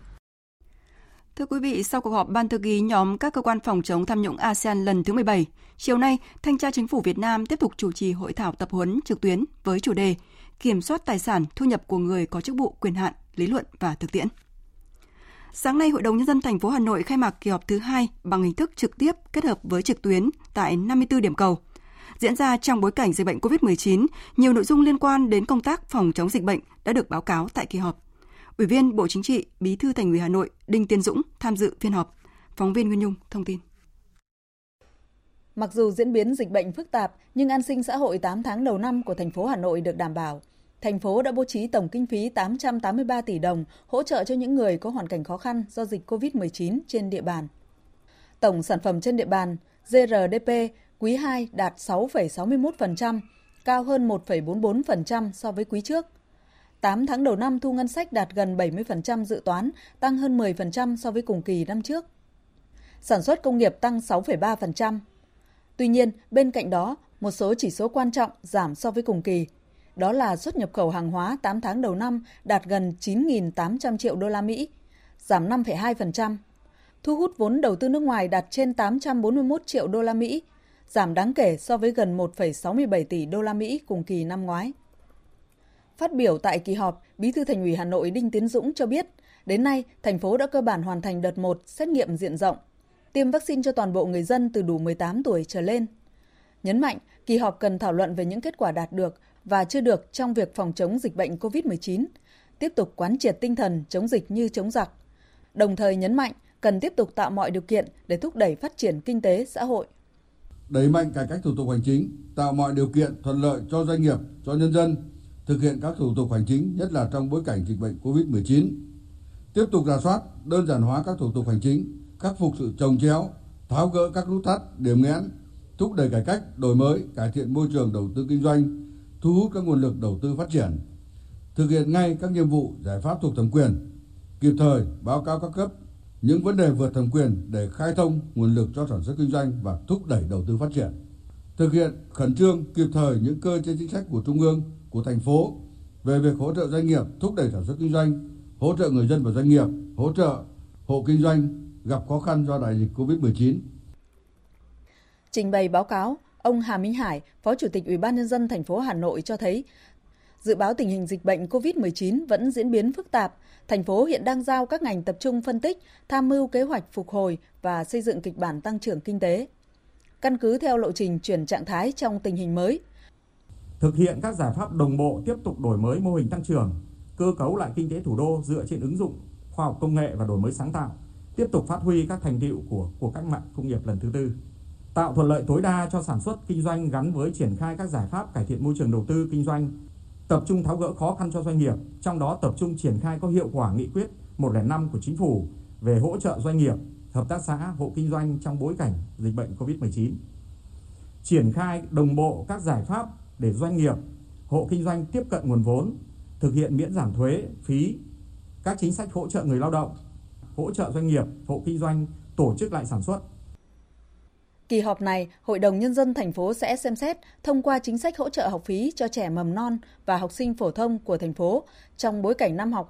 Thưa quý vị, sau cuộc họp Ban thư ký nhóm các cơ quan phòng chống tham nhũng ASEAN lần thứ 17, chiều nay, Thanh tra Chính phủ Việt Nam tiếp tục chủ trì hội thảo tập huấn trực tuyến với chủ đề Kiểm soát tài sản thu nhập của người có chức vụ quyền hạn, lý luận và thực tiễn. Sáng nay, Hội đồng Nhân dân thành phố Hà Nội khai mạc kỳ họp thứ hai bằng hình thức trực tiếp kết hợp với trực tuyến tại 54 điểm cầu. Diễn ra trong bối cảnh dịch bệnh COVID-19, nhiều nội dung liên quan đến công tác phòng chống dịch bệnh đã được báo cáo tại kỳ họp. Ủy viên Bộ Chính trị, Bí thư Thành ủy Hà Nội Đinh Tiến Dũng tham dự phiên họp. Phóng viên Nguyên Nhung thông tin. Mặc dù diễn biến dịch bệnh phức tạp, nhưng an sinh xã hội 8 tháng đầu năm của thành phố Hà Nội được đảm bảo. Thành phố đã bố trí tổng kinh phí 883 tỷ đồng hỗ trợ cho những người có hoàn cảnh khó khăn do dịch COVID-19 trên địa bàn. Tổng sản phẩm trên địa bàn GRDP quý 2 đạt 6,61%, cao hơn 1,44% so với quý trước. 8 tháng đầu năm thu ngân sách đạt gần 70% dự toán, tăng hơn 10% so với cùng kỳ năm trước. Sản xuất công nghiệp tăng 6,3%. Tuy nhiên, bên cạnh đó, một số chỉ số quan trọng giảm so với cùng kỳ. Đó là xuất nhập khẩu hàng hóa 8 tháng đầu năm đạt gần 9.800 triệu đô la Mỹ, giảm 5,2%. Thu hút vốn đầu tư nước ngoài đạt trên 841 triệu đô la Mỹ, giảm đáng kể so với gần 1,67 tỷ đô la Mỹ cùng kỳ năm ngoái. Phát biểu tại kỳ họp, Bí thư Thành ủy Hà Nội Đinh Tiến Dũng cho biết, đến nay thành phố đã cơ bản hoàn thành đợt 1 xét nghiệm diện rộng, tiêm vaccine cho toàn bộ người dân từ đủ 18 tuổi trở lên. Nhấn mạnh, kỳ họp cần thảo luận về những kết quả đạt được và chưa được trong việc phòng chống dịch bệnh COVID-19, tiếp tục quán triệt tinh thần chống dịch như chống giặc. Đồng thời nhấn mạnh cần tiếp tục tạo mọi điều kiện để thúc đẩy phát triển kinh tế xã hội. Đẩy mạnh cải cách thủ tục hành chính, tạo mọi điều kiện thuận lợi cho doanh nghiệp, cho nhân dân thực hiện các thủ tục hành chính, nhất là trong bối cảnh dịch bệnh COVID-19. Tiếp tục rà soát, đơn giản hóa các thủ tục hành chính, khắc phục sự trồng chéo, tháo gỡ các nút thắt, điểm nghẽn, thúc đẩy cải cách, đổi mới, cải thiện môi trường đầu tư kinh doanh, thu hút các nguồn lực đầu tư phát triển, thực hiện ngay các nhiệm vụ giải pháp thuộc thẩm quyền, kịp thời báo cáo các cấp những vấn đề vượt thẩm quyền để khai thông nguồn lực cho sản xuất kinh doanh và thúc đẩy đầu tư phát triển. Thực hiện khẩn trương kịp thời những cơ chế chính sách của trung ương, của thành phố về việc hỗ trợ doanh nghiệp thúc đẩy sản xuất kinh doanh, hỗ trợ người dân và doanh nghiệp, hỗ trợ hộ kinh doanh gặp khó khăn do đại dịch Covid-19. Trình bày báo cáo, ông Hà Minh Hải, Phó Chủ tịch Ủy ban nhân dân thành phố Hà Nội cho thấy dự báo tình hình dịch bệnh COVID-19 vẫn diễn biến phức tạp, thành phố hiện đang giao các ngành tập trung phân tích, tham mưu kế hoạch phục hồi và xây dựng kịch bản tăng trưởng kinh tế. Căn cứ theo lộ trình chuyển trạng thái trong tình hình mới, thực hiện các giải pháp đồng bộ tiếp tục đổi mới mô hình tăng trưởng, cơ cấu lại kinh tế thủ đô dựa trên ứng dụng khoa học công nghệ và đổi mới sáng tạo, tiếp tục phát huy các thành tựu của cuộc cách mạng công nghiệp lần thứ tư, tạo thuận lợi tối đa cho sản xuất kinh doanh gắn với triển khai các giải pháp cải thiện môi trường đầu tư kinh doanh, tập trung tháo gỡ khó khăn cho doanh nghiệp, trong đó tập trung triển khai có hiệu quả nghị quyết 105 của chính phủ về hỗ trợ doanh nghiệp, hợp tác xã, hộ kinh doanh trong bối cảnh dịch bệnh COVID-19. Triển khai đồng bộ các giải pháp để doanh nghiệp, hộ kinh doanh tiếp cận nguồn vốn, thực hiện miễn giảm thuế, phí, các chính sách hỗ trợ người lao động, hỗ trợ doanh nghiệp, hộ kinh doanh tổ chức lại sản xuất. Kỳ họp này, Hội đồng Nhân dân thành phố sẽ xem xét thông qua chính sách hỗ trợ học phí cho trẻ mầm non và học sinh phổ thông của thành phố trong bối cảnh năm học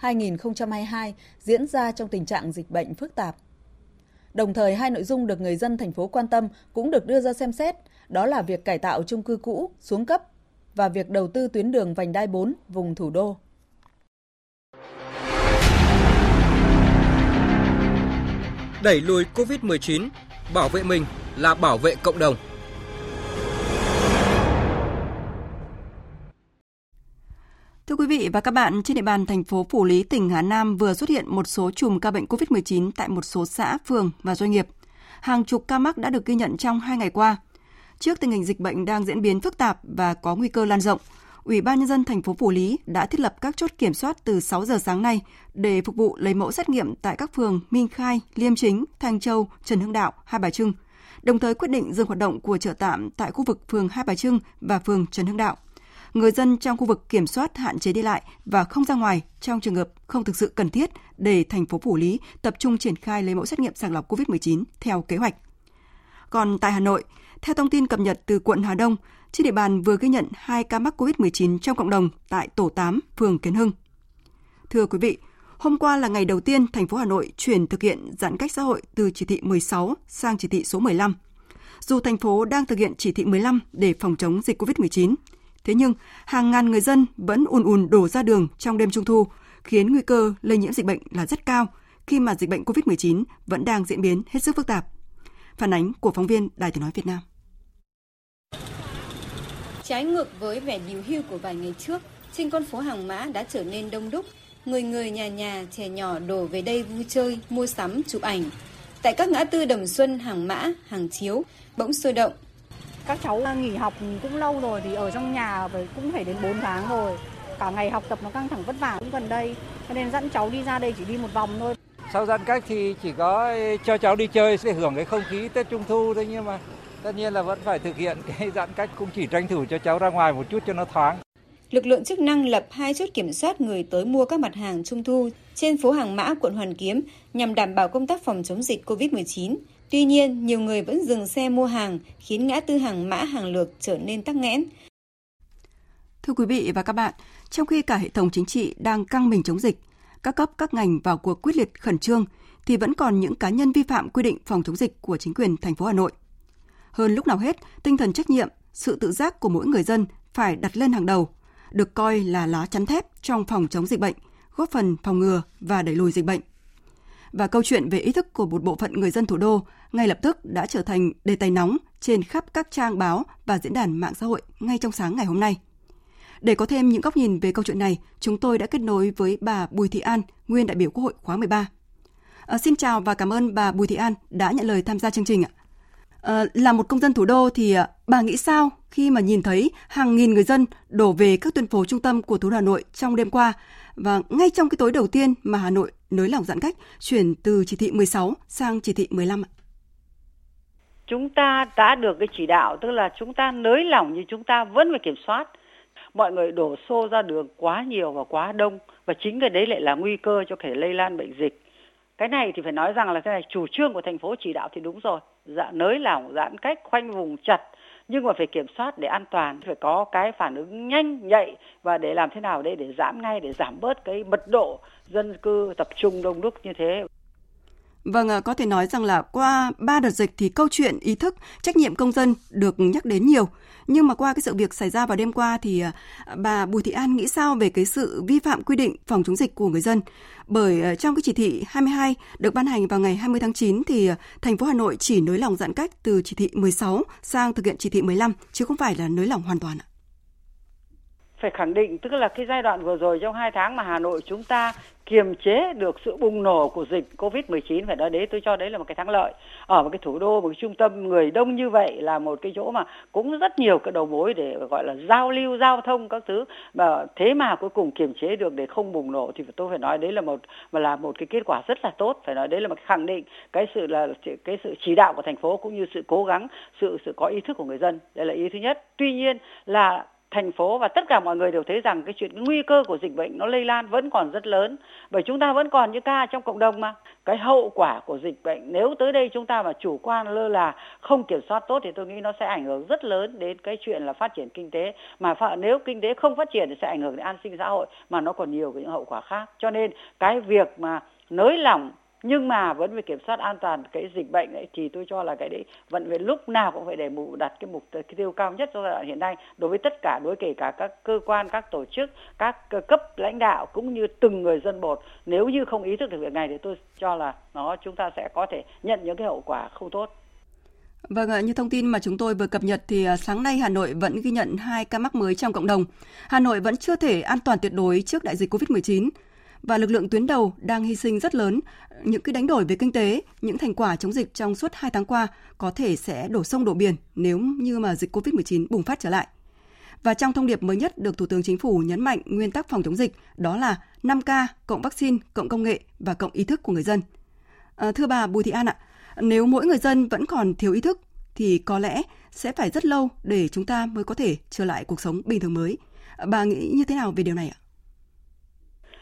2021-2022 diễn ra trong tình trạng dịch bệnh phức tạp. Đồng thời, hai nội dung được người dân thành phố quan tâm cũng được đưa ra xem xét, đó là việc cải tạo chung cư cũ xuống cấp và việc đầu tư tuyến đường vành đai 4 vùng thủ đô. Đẩy lùi COVID-19, bảo vệ mình là bảo vệ cộng đồng. Thưa quý vị và các bạn, trên địa bàn thành phố Phủ Lý, tỉnh Hà Nam vừa xuất hiện một số chùm ca bệnh COVID-19 tại một số xã, phường và doanh nghiệp. Hàng chục ca mắc đã được ghi nhận trong hai ngày qua. Trước tình hình dịch bệnh đang diễn biến phức tạp và có nguy cơ lan rộng, Ủy ban nhân dân thành phố Phủ Lý đã thiết lập các chốt kiểm soát từ 6 giờ sáng nay để phục vụ lấy mẫu xét nghiệm tại các phường Minh Khai, Liêm Chính, Thanh Châu, Trần Hưng Đạo, Hai Bà Trưng. Đồng thời quyết định dừng hoạt động của chợ tạm tại khu vực phường Hai Bà Trưng và phường Trần Hưng Đạo. Người dân trong khu vực kiểm soát hạn chế đi lại và không ra ngoài trong trường hợp không thực sự cần thiết để thành phố Phủ Lý tập trung triển khai lấy mẫu xét nghiệm sàng lọc COVID-19 theo kế hoạch. Còn tại Hà Nội, theo thông tin cập nhật từ quận Hà Đông, trên địa bàn vừa ghi nhận 2 ca mắc COVID-19 trong cộng đồng tại tổ 8, phường Kiến Hưng. Thưa quý vị, hôm qua là ngày đầu tiên thành phố Hà Nội chuyển thực hiện giãn cách xã hội từ chỉ thị 16 sang chỉ thị số 15. Dù thành phố đang thực hiện chỉ thị 15 để phòng chống dịch COVID-19, thế nhưng hàng ngàn người dân vẫn ùn ùn đổ ra đường trong đêm trung thu, khiến nguy cơ lây nhiễm dịch bệnh là rất cao khi mà dịch bệnh COVID-19 vẫn đang diễn biến hết sức phức tạp. Phản ánh của phóng viên Đài Tiếng Nói Việt Nam. Trái ngược với vẻ điều hưu của vài ngày trước, trên con phố Hàng Mã đã trở nên đông đúc. Người người nhà nhà, trẻ nhỏ đổ về đây vui chơi, mua sắm, chụp ảnh. Tại các ngã tư Đồng Xuân, Hàng Mã, Hàng Chiếu, bỗng sôi động. Các cháu nghỉ học cũng lâu rồi thì ở trong nhà cũng phải đến 4 tháng rồi. Cả ngày học tập nó căng thẳng vất vả cũng gần đây. Cho nên dẫn cháu đi ra đây chỉ đi một vòng thôi. Sau giãn cách thì chỉ có cho cháu đi chơi sẽ hưởng cái không khí Tết Trung Thu thôi nhưng mà tất nhiên là vẫn phải thực hiện cái giãn cách cũng chỉ tranh thủ cho cháu ra ngoài một chút cho nó thoáng. Lực lượng chức năng lập hai chốt kiểm soát người tới mua các mặt hàng trung thu trên phố Hàng Mã, quận Hoàn Kiếm nhằm đảm bảo công tác phòng chống dịch COVID-19. Tuy nhiên, nhiều người vẫn dừng xe mua hàng, khiến ngã tư Hàng Mã, Hàng Lược trở nên tắc nghẽn. Thưa quý vị và các bạn, trong khi cả hệ thống chính trị đang căng mình chống dịch, các cấp các ngành vào cuộc quyết liệt khẩn trương thì vẫn còn những cá nhân vi phạm quy định phòng chống dịch của chính quyền thành phố Hà Nội. Hơn lúc nào hết, tinh thần trách nhiệm, sự tự giác của mỗi người dân phải đặt lên hàng đầu, được coi là lá chắn thép trong phòng chống dịch bệnh, góp phần phòng ngừa và đẩy lùi dịch bệnh. Và câu chuyện về ý thức của một bộ phận người dân thủ đô ngay lập tức đã trở thành đề tài nóng trên khắp các trang báo và diễn đàn mạng xã hội ngay trong sáng ngày hôm nay. Để có thêm những góc nhìn về câu chuyện này, chúng tôi đã kết nối với bà Bùi Thị An, nguyên đại biểu Quốc hội khóa 13. À, xin chào và cảm ơn bà Bùi Thị An đã nhận lời tham gia chương trình ạ. À, là một công dân thủ đô thì à, bà nghĩ sao khi mà nhìn thấy hàng nghìn người dân đổ về các tuyến phố trung tâm của thủ đô Hà Nội trong đêm qua và ngay trong cái tối đầu tiên mà Hà Nội nới lỏng giãn cách chuyển từ chỉ thị 16 sang chỉ thị 15 ạ? Chúng ta đã được cái chỉ đạo tức là chúng ta nới lỏng nhưng chúng ta vẫn phải kiểm soát. Mọi người đổ xô ra đường quá nhiều và quá đông và chính cái đấy lại là nguy cơ cho thể lây lan bệnh dịch. Cái này thì phải nói rằng là cái này chủ trương của thành phố chỉ đạo thì đúng rồi, dạ nới lỏng giãn cách khoanh vùng chặt nhưng mà phải kiểm soát để an toàn, phải có cái phản ứng nhanh, nhạy và để làm thế nào đây để giảm ngay, để giảm bớt cái mật độ dân cư tập trung đông đúc như thế. Vâng, có thể nói rằng là qua ba đợt dịch thì câu chuyện ý thức, trách nhiệm công dân được nhắc đến nhiều. Nhưng mà qua cái sự việc xảy ra vào đêm qua thì à, bà Bùi Thị An nghĩ sao về cái sự vi phạm quy định phòng chống dịch của người dân? Bởi à, trong cái chỉ thị 22 được ban hành vào ngày 20 tháng 9 thì à, thành phố Hà Nội chỉ nới lỏng giãn cách từ chỉ thị 16 sang thực hiện chỉ thị 15 chứ không phải là nới lỏng hoàn toàn ạ phải khẳng định tức là cái giai đoạn vừa rồi trong hai tháng mà Hà Nội chúng ta kiềm chế được sự bùng nổ của dịch Covid-19 phải nói đấy tôi cho đấy là một cái thắng lợi. Ở một cái thủ đô, một cái trung tâm người đông như vậy là một cái chỗ mà cũng rất nhiều cái đầu mối để gọi là giao lưu, giao thông các thứ mà thế mà cuối cùng kiềm chế được để không bùng nổ thì tôi phải nói đấy là một mà là một cái kết quả rất là tốt, phải nói đấy là một khẳng định cái sự là cái sự chỉ đạo của thành phố cũng như sự cố gắng, sự sự có ý thức của người dân. Đây là ý thứ nhất. Tuy nhiên là thành phố và tất cả mọi người đều thấy rằng cái chuyện, cái nguy cơ của dịch bệnh nó lây lan vẫn còn rất lớn. Bởi chúng ta vẫn còn những ca trong cộng đồng mà. Cái hậu quả của dịch bệnh, nếu tới đây chúng ta mà chủ quan lơ là, không kiểm soát tốt thì tôi nghĩ nó sẽ ảnh hưởng rất lớn đến cái chuyện là phát triển kinh tế. Mà nếu kinh tế không phát triển thì sẽ ảnh hưởng đến an sinh xã hội, mà nó còn nhiều cái những hậu quả khác. Cho nên cái việc mà nới lỏng nhưng mà vẫn phải kiểm soát an toàn cái dịch bệnh ấy thì tôi cho là cái đấy vẫn phải lúc nào cũng phải để mục đặt cái mục cái tiêu cao nhất trong giai đoạn hiện nay đối với tất cả đối kể cả các cơ quan các tổ chức các cấp lãnh đạo cũng như từng người dân một. Nếu như không ý thức được việc này thì tôi cho là nó chúng ta sẽ có thể nhận những cái hậu quả không tốt. Vâng, như thông tin mà chúng tôi vừa cập nhật thì à, sáng nay Hà Nội vẫn ghi nhận hai ca mắc mới trong cộng đồng. Hà Nội vẫn chưa thể an toàn tuyệt đối trước đại dịch COVID-19 và lực lượng tuyến đầu đang hy sinh rất lớn. Những cái đánh đổi về kinh tế, những thành quả chống dịch trong suốt 2 tháng qua có thể sẽ đổ sông đổ biển nếu như mà dịch COVID-19 bùng phát trở lại. Và trong thông điệp mới nhất được Thủ tướng Chính phủ nhấn mạnh nguyên tắc phòng chống dịch đó là 5K cộng vaccine, cộng công nghệ và cộng ý thức của người dân. À, thưa bà Bùi Thị An ạ, nếu mỗi người dân vẫn còn thiếu ý thức thì có lẽ sẽ phải rất lâu để chúng ta mới có thể trở lại cuộc sống bình thường mới. Bà nghĩ như thế nào về điều này ạ?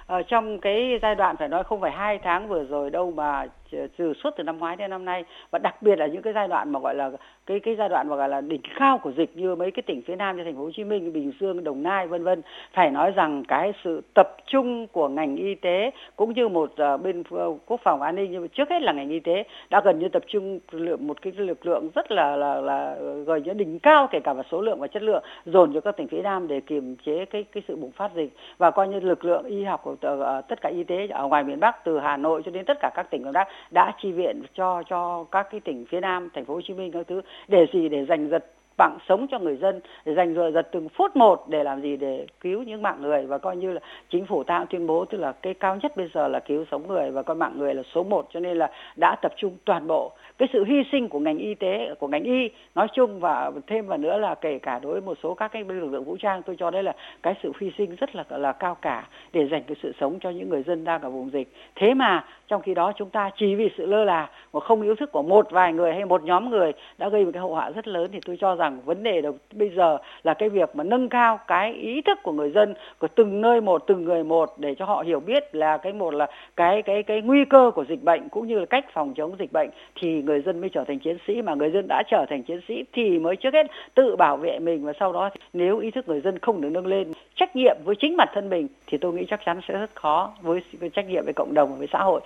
Ờ, trong cái giai đoạn phải nói không phải hai tháng vừa rồi đâu mà từ suốt từ năm ngoái đến năm nay. Và đặc biệt là những cái giai đoạn mà gọi là cái cái giai đoạn mà gọi là đỉnh cao của dịch như mấy cái tỉnh phía Nam như thành phố Hồ Chí Minh, Bình Dương, Đồng Nai vân vân. Phải nói rằng cái sự tập trung của ngành y tế cũng như một uh, bên quốc phòng an ninh nhưng mà trước hết là ngành y tế đã gần như tập trung lượng một cái lực lượng rất là là là gần như đỉnh cao kể cả về số lượng và chất lượng dồn cho các tỉnh phía Nam để kiềm chế cái cái sự bùng phát dịch. Và coi như lực lượng y học của uh, tất cả y tế ở ngoài miền Bắc từ Hà Nội cho đến tất cả các tỉnh miền Bắc đã chi viện cho cho các cái tỉnh phía Nam, thành phố Hồ Chí Minh các thứ để gì? Để giành giật mạng sống cho người dân để dành giật giật từng phút một để làm gì? Để cứu những mạng người và coi như là chính phủ ta tuyên bố tức là cái cao nhất bây giờ là cứu sống người và coi mạng người là số một cho nên là đã tập trung toàn bộ cái sự hy sinh của ngành y tế của ngành y nói chung và thêm vào nữa là kể cả đối với một số các cái lực lượng vũ trang tôi cho đây là cái sự hy sinh rất là là cao cả để dành cái sự sống cho những người dân đang ở vùng dịch. Thế mà trong khi đó chúng ta chỉ vì sự lơ là và không ý thức của một vài người hay một nhóm người đã gây một cái hậu họa rất lớn thì tôi cho rằng vấn đề đầu bây giờ là cái việc mà nâng cao cái ý thức của người dân của từng nơi một từng người một để cho họ hiểu biết là cái một là cái cái cái nguy cơ của dịch bệnh cũng như là cách phòng chống dịch bệnh thì người dân mới trở thành chiến sĩ. Mà người dân đã trở thành chiến sĩ thì mới trước hết tự bảo vệ mình và sau đó nếu ý thức người dân không được nâng lên trách nhiệm với chính bản thân mình thì tôi nghĩ chắc chắn sẽ rất khó với, với trách nhiệm với cộng đồng và với xã hội.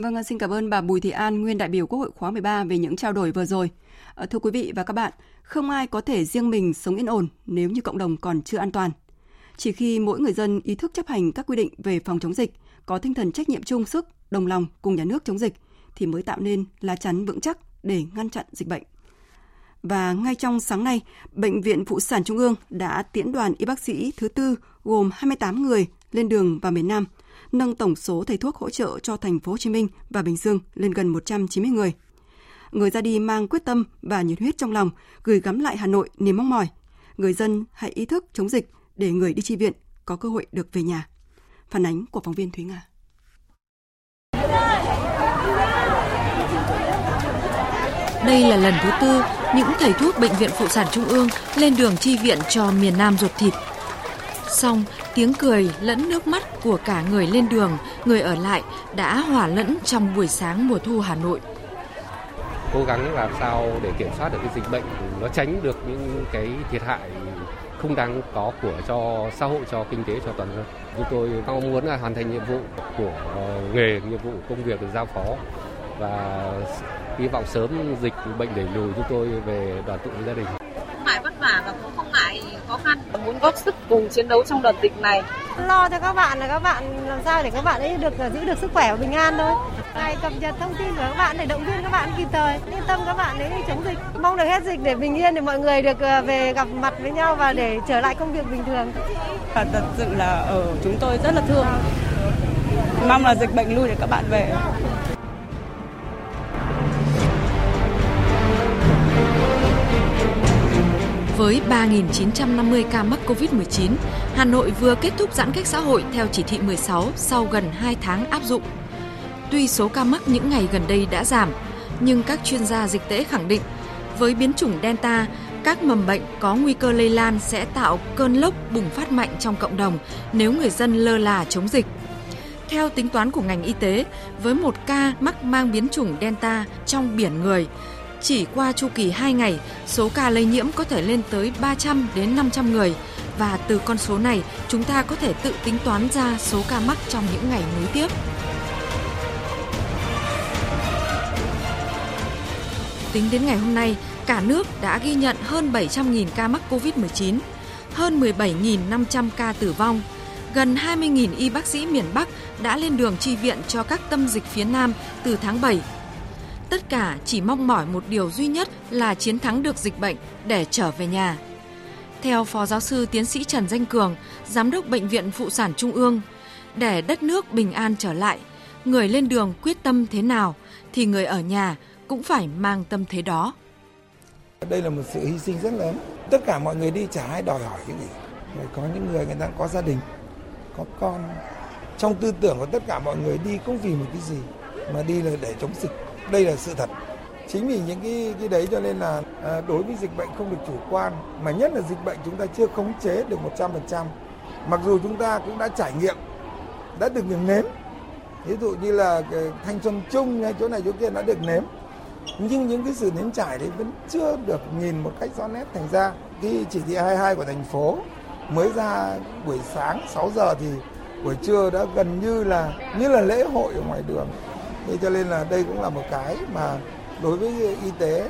Vâng, à, xin cảm ơn bà Bùi Thị An, nguyên đại biểu Quốc hội khóa 13 về những trao đổi vừa rồi. À, thưa quý vị và các bạn, không ai có thể riêng mình sống yên ổn nếu như cộng đồng còn chưa an toàn. Chỉ khi mỗi người dân ý thức chấp hành các quy định về phòng chống dịch, có tinh thần trách nhiệm chung sức, đồng lòng cùng nhà nước chống dịch thì mới tạo nên lá chắn vững chắc để ngăn chặn dịch bệnh. Và ngay trong sáng nay, Bệnh viện Phụ sản Trung ương đã tiễn đoàn y bác sĩ thứ tư gồm 28 người lên đường vào miền Nam – nâng tổng số thầy thuốc hỗ trợ cho thành phố Hồ Chí Minh và Bình Dương lên gần 190 người. Người ra đi mang quyết tâm và nhiệt huyết trong lòng, gửi gắm lại Hà Nội niềm mong mỏi. Người dân hãy ý thức chống dịch để người đi chi viện có cơ hội được về nhà. Phản ánh của phóng viên Thúy Nga. Đây là lần thứ tư những thầy thuốc Bệnh viện Phụ sản Trung ương lên đường chi viện cho miền Nam ruột thịt Xong, tiếng cười lẫn nước mắt của cả người lên đường, người ở lại đã hòa lẫn trong buổi sáng mùa thu Hà Nội. Cố gắng làm sao để kiểm soát được cái dịch bệnh, nó tránh được những cái thiệt hại không đáng có của cho xã hội, cho kinh tế, cho toàn dân. Chúng tôi mong muốn là hoàn thành nhiệm vụ của nghề, nhiệm vụ công việc được giao phó và hy vọng sớm dịch bệnh đẩy lùi chúng tôi về đoàn tụ với gia đình. Không ngại vất vả và cũng không ngại khó khăn, muốn góp sức cùng chiến đấu trong đợt dịch này. Lo cho các bạn là các bạn làm sao để các bạn ấy được giữ được sức khỏe và bình an thôi. Ngày cập nhật thông tin của các bạn để động viên các bạn kịp thời, yên tâm các bạn ấy chống dịch. Mong được hết dịch để bình yên để mọi người được ờ, về gặp mặt với nhau và để trở lại công việc bình thường. Thật sự là ở chúng tôi rất là thương. Mong là dịch bệnh lui để các bạn về. Với 3.950 ca mắc COVID-19, Hà Nội vừa kết thúc giãn cách xã hội theo chỉ thị 16 sau gần 2 tháng áp dụng. Tuy số ca mắc những ngày gần đây đã giảm, nhưng các chuyên gia dịch tễ khẳng định với biến chủng Delta, các mầm bệnh có nguy cơ lây lan sẽ tạo cơn lốc bùng phát mạnh trong cộng đồng nếu người dân lơ là chống dịch. Theo tính toán của ngành y tế, với một ca mắc mang biến chủng Delta trong biển người, chỉ qua chu kỳ 2 ngày, số ca lây nhiễm có thể lên tới 300 đến 500 người và từ con số này chúng ta có thể tự tính toán ra số ca mắc trong những ngày nối tiếp. Tính đến ngày hôm nay, cả nước đã ghi nhận hơn 700.000 ca mắc COVID-19, hơn 17.500 ca tử vong. Gần 20.000 y bác sĩ miền Bắc đã lên đường chi viện cho các tâm dịch phía Nam từ tháng 7 Tất cả chỉ mong mỏi một điều duy nhất là chiến thắng được dịch bệnh để trở về nhà. Theo Phó Giáo sư Tiến sĩ Trần Danh Cường, Giám đốc Bệnh viện Phụ sản Trung ương, để đất nước bình an trở lại, người lên đường quyết tâm thế nào thì người ở nhà cũng phải mang tâm thế đó. Đây là một sự hy sinh rất lớn. Tất cả mọi người đi chả ai đòi hỏi cái gì. Rồi có những người người ta có gia đình, có con. Trong tư tưởng của tất cả mọi người đi không vì một cái gì mà đi là để chống dịch đây là sự thật. Chính vì những cái cái đấy cho nên là à, đối với dịch bệnh không được chủ quan mà nhất là dịch bệnh chúng ta chưa khống chế được 100% mặc dù chúng ta cũng đã trải nghiệm đã được những nếm. Ví dụ như là ờ, thanh xuân chung hay chỗ này chỗ kia đã được nếm. Nhưng những cái sự nếm trải đấy vẫn chưa được nhìn một cách rõ nét thành ra. Cái chỉ thị 22 của thành phố mới ra buổi sáng 6 giờ thì buổi trưa đã gần như là như là lễ hội ở ngoài đường thế cho nên là đây cũng là một cái mà đối với y tế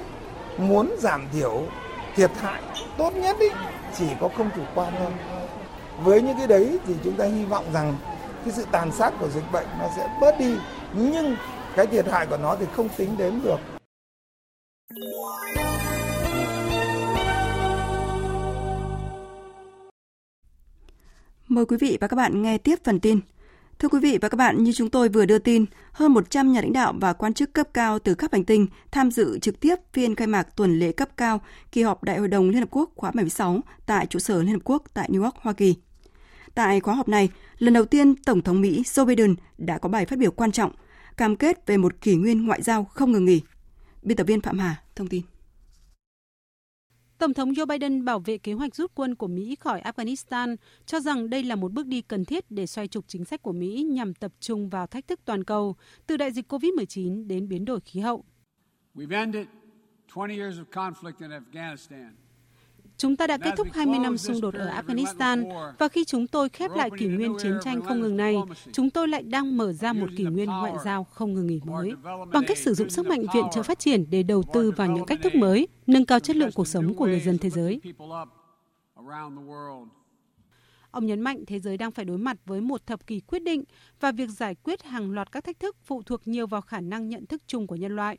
muốn giảm thiểu thiệt hại tốt nhất ý, chỉ có không chủ quan thôi với những cái đấy thì chúng ta hy vọng rằng cái sự tàn sát của dịch bệnh nó sẽ bớt đi nhưng cái thiệt hại của nó thì không tính đếm được Mời quý vị và các bạn nghe tiếp phần tin. Thưa quý vị và các bạn, như chúng tôi vừa đưa tin, hơn 100 nhà lãnh đạo và quan chức cấp cao từ khắp hành tinh tham dự trực tiếp phiên khai mạc tuần lễ cấp cao kỳ họp Đại hội đồng Liên Hợp Quốc khóa 76 tại trụ sở Liên Hợp Quốc tại New York, Hoa Kỳ. Tại khóa họp này, lần đầu tiên Tổng thống Mỹ Joe Biden đã có bài phát biểu quan trọng, cam kết về một kỷ nguyên ngoại giao không ngừng nghỉ. Biên tập viên Phạm Hà thông tin. Tổng thống Joe Biden bảo vệ kế hoạch rút quân của Mỹ khỏi Afghanistan, cho rằng đây là một bước đi cần thiết để xoay trục chính sách của Mỹ nhằm tập trung vào thách thức toàn cầu, từ đại dịch COVID-19 đến biến đổi khí hậu. Chúng ta đã kết thúc 20 năm xung đột ở Afghanistan và khi chúng tôi khép lại kỷ nguyên chiến tranh không ngừng này, chúng tôi lại đang mở ra một kỷ nguyên ngoại giao không ngừng nghỉ mới bằng cách sử dụng sức mạnh viện trợ phát triển để đầu tư vào những cách thức mới, nâng cao chất lượng cuộc sống của người dân thế giới. Ông nhấn mạnh thế giới đang phải đối mặt với một thập kỷ quyết định và việc giải quyết hàng loạt các thách thức phụ thuộc nhiều vào khả năng nhận thức chung của nhân loại.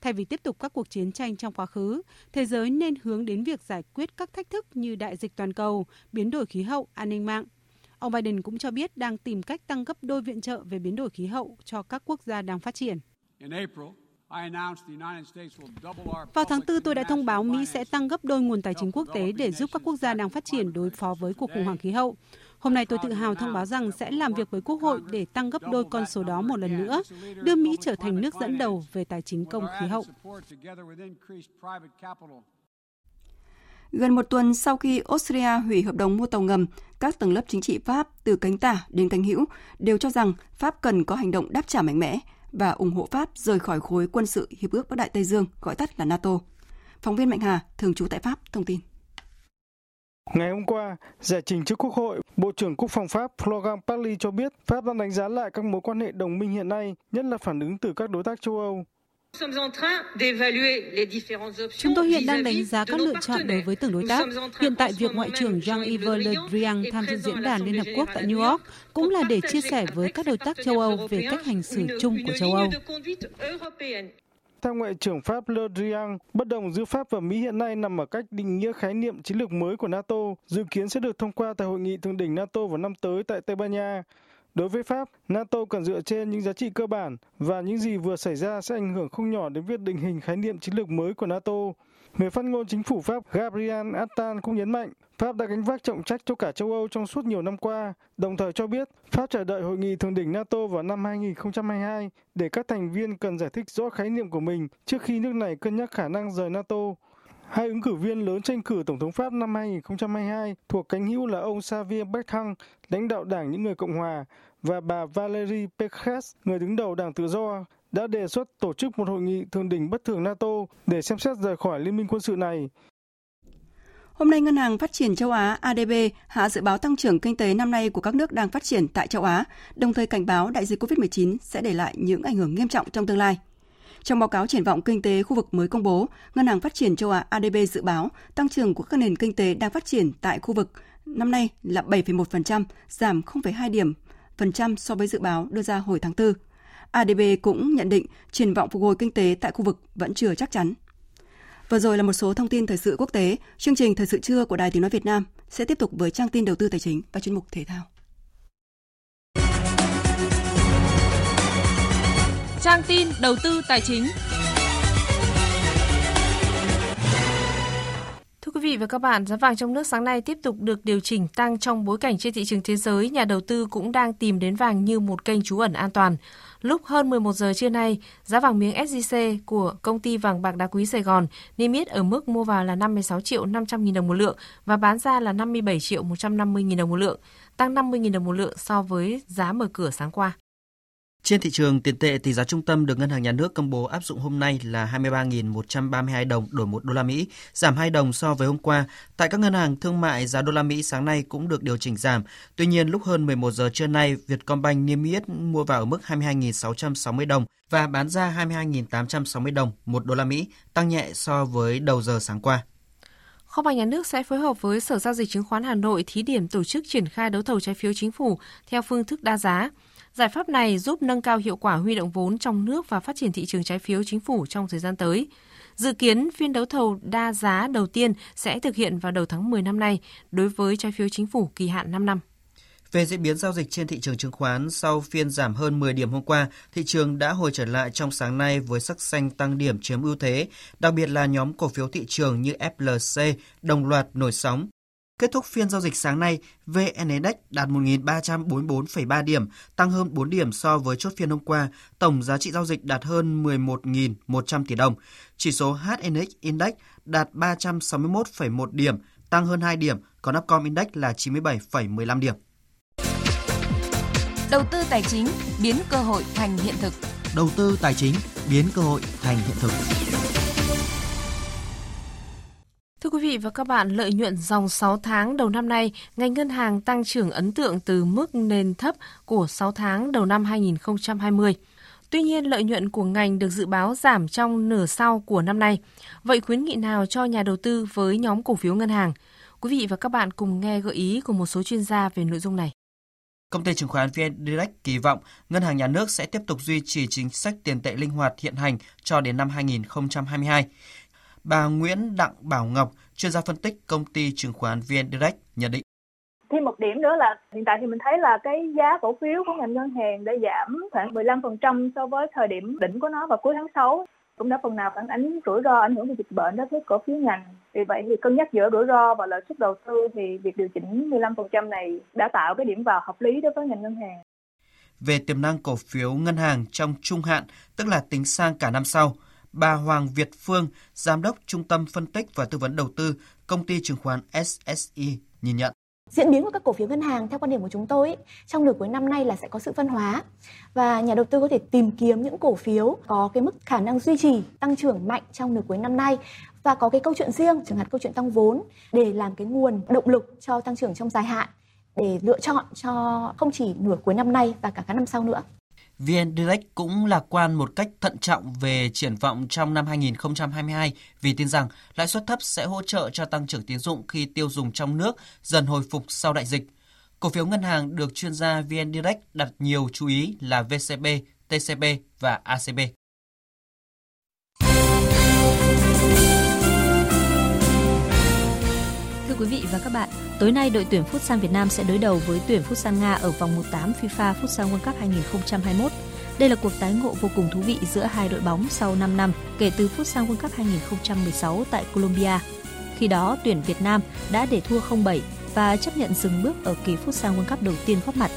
Thay vì tiếp tục các cuộc chiến tranh trong quá khứ, thế giới nên hướng đến việc giải quyết các thách thức như đại dịch toàn cầu, biến đổi khí hậu, an ninh mạng. Ông Biden cũng cho biết đang tìm cách tăng gấp đôi viện trợ về biến đổi khí hậu cho các quốc gia đang phát triển. Vào tháng 4, tôi đã thông báo Mỹ sẽ tăng gấp đôi nguồn tài chính quốc tế để giúp các quốc gia đang phát triển đối phó với cuộc khủng hoảng khí hậu. Hôm nay tôi tự hào thông báo rằng sẽ làm việc với Quốc hội để tăng gấp đôi con số đó một lần nữa, đưa Mỹ trở thành nước dẫn đầu về tài chính công khí hậu. Gần một tuần sau khi Austria hủy hợp đồng mua tàu ngầm, các tầng lớp chính trị Pháp từ cánh tả đến cánh hữu đều cho rằng Pháp cần có hành động đáp trả mạnh mẽ và ủng hộ Pháp rời khỏi khối quân sự Hiệp ước Bắc Đại Tây Dương, gọi tắt là NATO. Phóng viên Mạnh Hà, thường trú tại Pháp, thông tin. Ngày hôm qua, giải trình trước Quốc hội, Bộ trưởng Quốc phòng Pháp Florent Parly cho biết Pháp đang đánh giá lại các mối quan hệ đồng minh hiện nay, nhất là phản ứng từ các đối tác châu Âu. Chúng tôi hiện đang đánh giá các lựa chọn đối với từng đối tác. Hiện tại, việc Ngoại trưởng Jean-Yves Le Drian tham dự diễn đàn Liên Hợp Quốc tại New York cũng là để chia sẻ với các đối tác châu Âu về cách hành xử chung của châu Âu. Theo Ngoại trưởng Pháp Le Drian, bất đồng giữa Pháp và Mỹ hiện nay nằm ở cách định nghĩa khái niệm chiến lược mới của NATO, dự kiến sẽ được thông qua tại hội nghị thượng đỉnh NATO vào năm tới tại Tây Ban Nha. Đối với Pháp, NATO cần dựa trên những giá trị cơ bản và những gì vừa xảy ra sẽ ảnh hưởng không nhỏ đến việc định hình khái niệm chiến lược mới của NATO. Người phát ngôn chính phủ Pháp Gabriel Attal cũng nhấn mạnh Pháp đã gánh vác trọng trách cho cả châu Âu trong suốt nhiều năm qua, đồng thời cho biết Pháp chờ đợi hội nghị thượng đỉnh NATO vào năm 2022 để các thành viên cần giải thích rõ khái niệm của mình trước khi nước này cân nhắc khả năng rời NATO. Hai ứng cử viên lớn tranh cử Tổng thống Pháp năm 2022 thuộc cánh hữu là ông Xavier Bertrand, lãnh đạo Đảng Những Người Cộng Hòa, và bà Valérie Pécresse, người đứng đầu Đảng Tự do, đã đề xuất tổ chức một hội nghị thượng đỉnh bất thường NATO để xem xét rời khỏi liên minh quân sự này. Hôm nay, Ngân hàng Phát triển châu Á ADB hạ dự báo tăng trưởng kinh tế năm nay của các nước đang phát triển tại châu Á, đồng thời cảnh báo đại dịch COVID-19 sẽ để lại những ảnh hưởng nghiêm trọng trong tương lai. Trong báo cáo triển vọng kinh tế khu vực mới công bố, Ngân hàng Phát triển châu Á ADB dự báo tăng trưởng của các nền kinh tế đang phát triển tại khu vực năm nay là 7,1%, giảm 0,2 điểm phần trăm so với dự báo đưa ra hồi tháng 4. ADB cũng nhận định triển vọng phục hồi kinh tế tại khu vực vẫn chưa chắc chắn. Vừa rồi là một số thông tin thời sự quốc tế. Chương trình Thời sự trưa của Đài Tiếng Nói Việt Nam sẽ tiếp tục với trang tin đầu tư tài chính và chuyên mục thể thao. Trang tin đầu tư tài chính quý vị và các bạn, giá vàng trong nước sáng nay tiếp tục được điều chỉnh tăng trong bối cảnh trên thị trường thế giới, nhà đầu tư cũng đang tìm đến vàng như một kênh trú ẩn an toàn. Lúc hơn 11 giờ trưa nay, giá vàng miếng SJC của công ty vàng bạc đá quý Sài Gòn niêm yết ở mức mua vào là 56 triệu 500 nghìn đồng một lượng và bán ra là 57 triệu 150 nghìn đồng một lượng, tăng 50 nghìn đồng một lượng so với giá mở cửa sáng qua. Trên thị trường tiền tệ, tỷ giá trung tâm được Ngân hàng Nhà nước công bố áp dụng hôm nay là 23.132 đồng đổi 1 đô la Mỹ, giảm 2 đồng so với hôm qua. Tại các ngân hàng thương mại, giá đô la Mỹ sáng nay cũng được điều chỉnh giảm. Tuy nhiên, lúc hơn 11 giờ trưa nay, Vietcombank niêm yết mua vào ở mức 22.660 đồng và bán ra 22.860 đồng 1 đô la Mỹ, tăng nhẹ so với đầu giờ sáng qua. Kho bạc nhà nước sẽ phối hợp với Sở giao dịch chứng khoán Hà Nội thí điểm tổ chức triển khai đấu thầu trái phiếu chính phủ theo phương thức đa giá. Giải pháp này giúp nâng cao hiệu quả huy động vốn trong nước và phát triển thị trường trái phiếu chính phủ trong thời gian tới. Dự kiến phiên đấu thầu đa giá đầu tiên sẽ thực hiện vào đầu tháng 10 năm nay đối với trái phiếu chính phủ kỳ hạn 5 năm. Về diễn biến giao dịch trên thị trường chứng khoán, sau phiên giảm hơn 10 điểm hôm qua, thị trường đã hồi trở lại trong sáng nay với sắc xanh tăng điểm chiếm ưu thế, đặc biệt là nhóm cổ phiếu thị trường như FLC đồng loạt nổi sóng. Kết thúc phiên giao dịch sáng nay, VN Index đạt 1.344,3 điểm, tăng hơn 4 điểm so với chốt phiên hôm qua. Tổng giá trị giao dịch đạt hơn 11.100 tỷ đồng. Chỉ số HNX Index đạt 361,1 điểm, tăng hơn 2 điểm, còn Upcom Index là 97,15 điểm. Đầu tư tài chính biến cơ hội thành hiện thực. Đầu tư tài chính biến cơ hội thành hiện thực. Thưa quý vị và các bạn, lợi nhuận dòng 6 tháng đầu năm nay, ngành ngân hàng tăng trưởng ấn tượng từ mức nền thấp của 6 tháng đầu năm 2020. Tuy nhiên, lợi nhuận của ngành được dự báo giảm trong nửa sau của năm nay. Vậy khuyến nghị nào cho nhà đầu tư với nhóm cổ phiếu ngân hàng? Quý vị và các bạn cùng nghe gợi ý của một số chuyên gia về nội dung này. Công ty chứng khoán VN Direct kỳ vọng ngân hàng nhà nước sẽ tiếp tục duy trì chính sách tiền tệ linh hoạt hiện hành cho đến năm 2022. Bà Nguyễn Đặng Bảo Ngọc, chuyên gia phân tích công ty chứng khoán VN Direct nhận định. Thêm một điểm nữa là hiện tại thì mình thấy là cái giá cổ phiếu của ngành ngân hàng đã giảm khoảng 15% so với thời điểm đỉnh của nó vào cuối tháng 6. cũng đã phần nào phản ánh rủi ro ảnh hưởng của dịch bệnh đối với cổ phiếu ngành. Vì vậy thì cân nhắc giữa rủi ro và lợi suất đầu tư thì việc điều chỉnh 15% này đã tạo cái điểm vào hợp lý đối với ngành ngân hàng. Về tiềm năng cổ phiếu ngân hàng trong trung hạn, tức là tính sang cả năm sau, bà Hoàng Việt Phương, Giám đốc Trung tâm Phân tích và Tư vấn Đầu tư, Công ty chứng khoán SSI nhìn nhận. Diễn biến của các cổ phiếu ngân hàng theo quan điểm của chúng tôi trong nửa cuối năm nay là sẽ có sự phân hóa và nhà đầu tư có thể tìm kiếm những cổ phiếu có cái mức khả năng duy trì tăng trưởng mạnh trong nửa cuối năm nay và có cái câu chuyện riêng chẳng hạn câu chuyện tăng vốn để làm cái nguồn động lực cho tăng trưởng trong dài hạn để lựa chọn cho không chỉ nửa cuối năm nay và cả các năm sau nữa. VN Direct cũng lạc quan một cách thận trọng về triển vọng trong năm 2022 vì tin rằng lãi suất thấp sẽ hỗ trợ cho tăng trưởng tiến dụng khi tiêu dùng trong nước dần hồi phục sau đại dịch. Cổ phiếu ngân hàng được chuyên gia VN Direct đặt nhiều chú ý là VCB, TCB và ACB. quý vị và các bạn, tối nay đội tuyển Futsal Việt Nam sẽ đối đầu với tuyển Futsal Nga ở vòng 1/8 FIFA Futsal World Cup 2021. Đây là cuộc tái ngộ vô cùng thú vị giữa hai đội bóng sau 5 năm kể từ Futsal World Cup 2016 tại Colombia. Khi đó, tuyển Việt Nam đã để thua 0-7 và chấp nhận dừng bước ở kỳ Futsal World Cup đầu tiên góp mặt.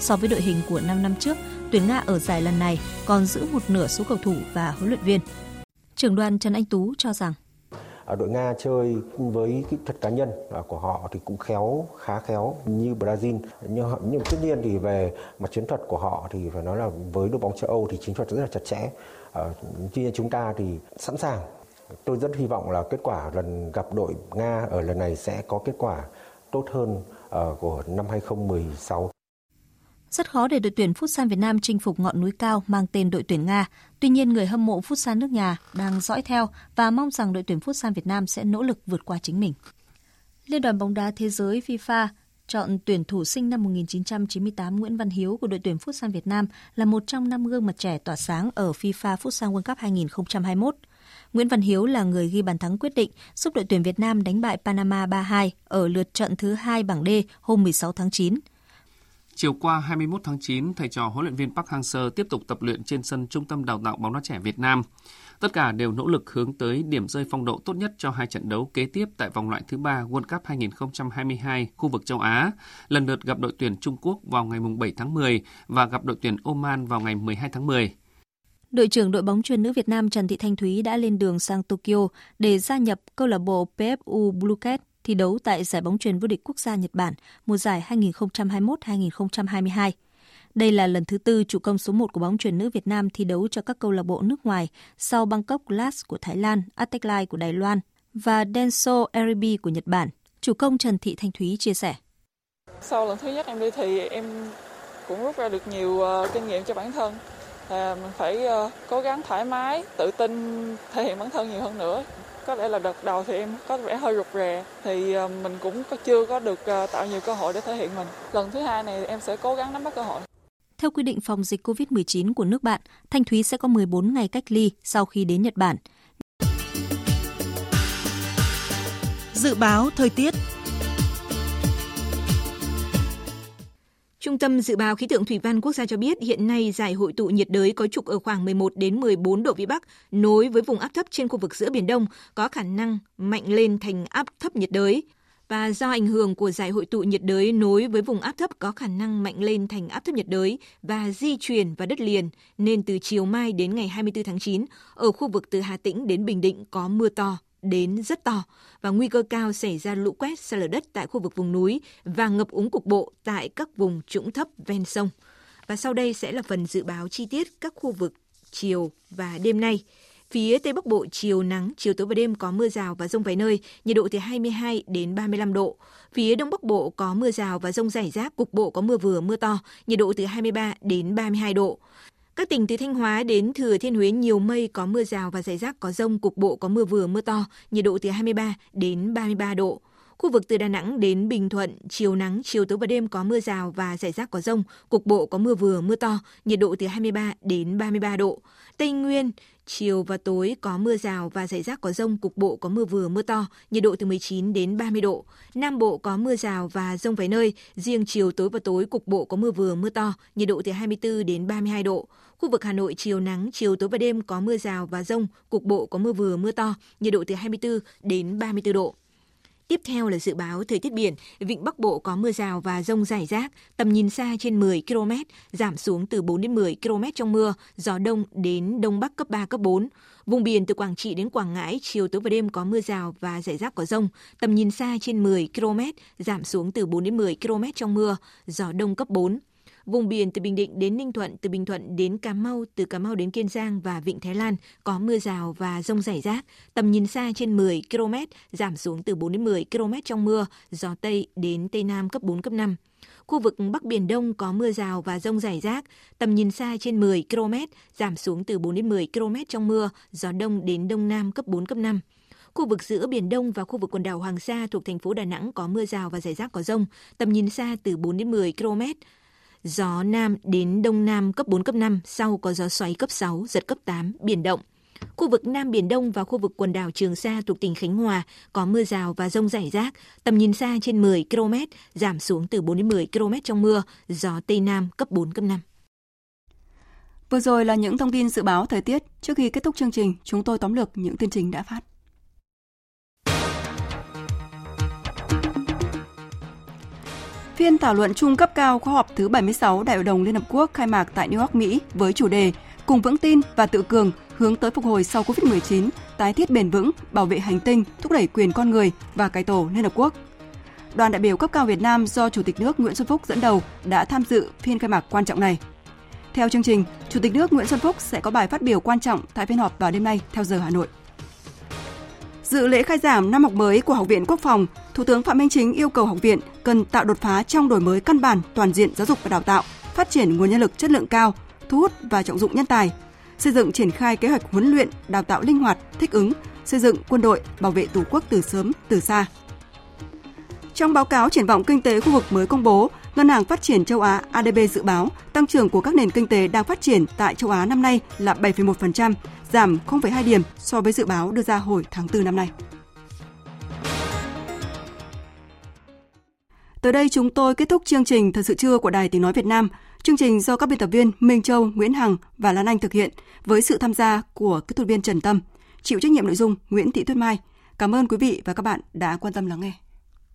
So với đội hình của 5 năm trước, tuyển Nga ở giải lần này còn giữ một nửa số cầu thủ và huấn luyện viên. Trưởng đoàn Trần Anh Tú cho rằng đội Nga chơi với kỹ thuật cá nhân à, của họ thì cũng khéo khá khéo như Brazil. Nhưng, nhưng tất nhiên thì về mặt chiến thuật của họ thì phải nói là với đội bóng châu Âu thì chiến thuật rất là chặt chẽ. Ờ, tuy nhiên chúng ta thì sẵn sàng. Tôi rất hy vọng là kết quả lần gặp đội Nga ở lần này sẽ có kết quả tốt hơn ờ, của năm 2016. Rất khó để đội tuyển Futsal Việt Nam chinh phục ngọn núi cao mang tên đội tuyển Nga. Tuy nhiên, người hâm mộ Futsal nước nhà đang dõi theo và mong rằng đội tuyển Futsal Việt Nam sẽ nỗ lực vượt qua chính mình. Liên đoàn bóng đá thế giới FIFA chọn tuyển thủ sinh năm 1998 Nguyễn Văn Hiếu của đội tuyển Futsal Việt Nam là một trong năm gương mặt trẻ tỏa sáng ở FIFA Futsal World Cup 2021. Nguyễn Văn Hiếu là người ghi bàn thắng quyết định giúp đội tuyển Việt Nam đánh bại Panama 3-2 ở lượt trận thứ hai bảng D hôm 16 tháng 9. Chiều qua 21 tháng 9, thầy trò huấn luyện viên Park Hang-seo tiếp tục tập luyện trên sân Trung tâm Đào tạo bóng đá trẻ Việt Nam. Tất cả đều nỗ lực hướng tới điểm rơi phong độ tốt nhất cho hai trận đấu kế tiếp tại vòng loại thứ ba World Cup 2022 khu vực châu Á, lần lượt gặp đội tuyển Trung Quốc vào ngày 7 tháng 10 và gặp đội tuyển Oman vào ngày 12 tháng 10. Đội trưởng đội bóng chuyên nữ Việt Nam Trần Thị Thanh Thúy đã lên đường sang Tokyo để gia nhập câu lạc bộ PFU Bluecat thi đấu tại giải bóng chuyền vô địch quốc gia Nhật Bản mùa giải 2021-2022. Đây là lần thứ tư chủ công số 1 của bóng chuyền nữ Việt Nam thi đấu cho các câu lạc bộ nước ngoài sau Bangkok Glass của Thái Lan, Atekline của Đài Loan và Denso Eribi của Nhật Bản. Chủ công Trần Thị Thanh Thúy chia sẻ. Sau lần thứ nhất em đi thì em cũng rút ra được nhiều ờ, kinh nghiệm cho bản thân. À, mình phải uh, cố gắng thoải mái, tự tin thể hiện bản thân nhiều hơn nữa có lẽ là đợt đầu thì em có vẻ hơi rụt rè. Thì ờ, mình cũng có chưa có được ờ, tạo nhiều cơ hội để thể hiện mình. Lần thứ hai này em sẽ cố gắng nắm bắt cơ hội. Theo quy định phòng dịch COVID-19 của nước bạn, Thanh Thúy sẽ có 14 ngày cách ly sau khi đến Nhật Bản. Dự báo thời tiết Trung tâm Dự báo Khí tượng Thủy văn Quốc gia cho biết hiện nay giải hội tụ nhiệt đới có trục ở khoảng 11 đến 14 độ vĩ Bắc, nối với vùng áp thấp trên khu vực giữa Biển Đông, có khả năng mạnh lên thành áp thấp nhiệt đới. Và do ảnh hưởng của giải hội tụ nhiệt đới nối với vùng áp thấp có khả năng mạnh lên thành áp thấp nhiệt đới và di chuyển vào đất liền, nên từ chiều mai đến ngày 24 tháng 9, ở khu vực từ Hà Tĩnh đến Bình Định có mưa to, đến rất to và nguy cơ cao xảy ra lũ quét sạt lở đất tại khu vực vùng núi và ngập úng cục bộ tại các vùng trũng thấp ven sông. Và sau đây sẽ là phần dự báo chi tiết các khu vực chiều và đêm nay. Phía Tây Bắc Bộ chiều nắng, chiều tối và đêm có mưa rào và rông vài nơi, nhiệt độ từ 22 đến 35 độ. Phía Đông Bắc Bộ có mưa rào và rông rải rác, cục bộ có mưa vừa mưa to, nhiệt độ từ 23 đến 32 độ. Các tỉnh từ Thanh Hóa đến Thừa Thiên Huế nhiều mây có mưa rào và rải rác có rông, cục bộ có mưa vừa mưa to, nhiệt độ từ 23 đến 33 độ. Khu vực từ Đà Nẵng đến Bình Thuận, chiều nắng, chiều tối và đêm có mưa rào và rải rác có rông, cục bộ có mưa vừa, mưa to, nhiệt độ từ 23 đến 33 độ. Tây Nguyên, chiều và tối có mưa rào và rải rác có rông, cục bộ có mưa vừa, mưa to, nhiệt độ từ 19 đến 30 độ. Nam Bộ có mưa rào và rông vài nơi, riêng chiều tối và tối cục bộ có mưa vừa, mưa to, nhiệt độ từ 24 đến 32 độ. Khu vực Hà Nội chiều nắng, chiều tối và đêm có mưa rào và rông, cục bộ có mưa vừa, mưa to, nhiệt độ từ 24 đến 34 độ. Tiếp theo là dự báo thời tiết biển, vịnh Bắc Bộ có mưa rào và rông rải rác, tầm nhìn xa trên 10 km, giảm xuống từ 4 đến 10 km trong mưa, gió đông đến đông bắc cấp 3, cấp 4. Vùng biển từ Quảng Trị đến Quảng Ngãi, chiều tối và đêm có mưa rào và rải rác có rông, tầm nhìn xa trên 10 km, giảm xuống từ 4 đến 10 km trong mưa, gió đông cấp 4. Vùng biển từ Bình Định đến Ninh Thuận, từ Bình Thuận đến Cà Mau, từ Cà Mau đến Kiên Giang và Vịnh Thái Lan có mưa rào và rông rải rác, tầm nhìn xa trên 10 km, giảm xuống từ 4 đến 10 km trong mưa, gió Tây đến Tây Nam cấp 4, cấp 5. Khu vực Bắc Biển Đông có mưa rào và rông rải rác, tầm nhìn xa trên 10 km, giảm xuống từ 4 đến 10 km trong mưa, gió Đông đến Đông Nam cấp 4, cấp 5. Khu vực giữa Biển Đông và khu vực quần đảo Hoàng Sa thuộc thành phố Đà Nẵng có mưa rào và rải rác có rông, tầm nhìn xa từ 4 đến 10 km, gió Nam đến Đông Nam cấp 4, cấp 5, sau có gió xoáy cấp 6, giật cấp 8, biển động. Khu vực Nam Biển Đông và khu vực quần đảo Trường Sa thuộc tỉnh Khánh Hòa có mưa rào và rông rải rác, tầm nhìn xa trên 10 km, giảm xuống từ 4 đến 10 km trong mưa, gió Tây Nam cấp 4, cấp 5. Vừa rồi là những thông tin dự báo thời tiết. Trước khi kết thúc chương trình, chúng tôi tóm lược những tin trình đã phát. Phiên thảo luận chung cấp cao khóa họp thứ 76 Đại hội đồng Liên Hợp Quốc khai mạc tại New York, Mỹ với chủ đề Cùng vững tin và tự cường hướng tới phục hồi sau Covid-19, tái thiết bền vững, bảo vệ hành tinh, thúc đẩy quyền con người và cải tổ Liên Hợp Quốc. Đoàn đại biểu cấp cao Việt Nam do Chủ tịch nước Nguyễn Xuân Phúc dẫn đầu đã tham dự phiên khai mạc quan trọng này. Theo chương trình, Chủ tịch nước Nguyễn Xuân Phúc sẽ có bài phát biểu quan trọng tại phiên họp vào đêm nay theo giờ Hà Nội. Dự lễ khai giảng năm học mới của Học viện Quốc phòng, Thủ tướng Phạm Minh Chính yêu cầu học viện cần tạo đột phá trong đổi mới căn bản toàn diện giáo dục và đào tạo, phát triển nguồn nhân lực chất lượng cao, thu hút và trọng dụng nhân tài, xây dựng triển khai kế hoạch huấn luyện, đào tạo linh hoạt, thích ứng, xây dựng quân đội bảo vệ Tổ quốc từ sớm, từ xa. Trong báo cáo triển vọng kinh tế khu vực mới công bố, Ngân hàng Phát triển châu Á ADB dự báo tăng trưởng của các nền kinh tế đang phát triển tại châu Á năm nay là 7,1%, giảm 0,2 điểm so với dự báo đưa ra hồi tháng 4 năm nay. Tới đây chúng tôi kết thúc chương trình Thời sự trưa của Đài Tiếng Nói Việt Nam. Chương trình do các biên tập viên Minh Châu, Nguyễn Hằng và Lan Anh thực hiện với sự tham gia của kỹ thuật viên Trần Tâm. Chịu trách nhiệm nội dung Nguyễn Thị Tuyết Mai. Cảm ơn quý vị và các bạn đã quan tâm lắng nghe.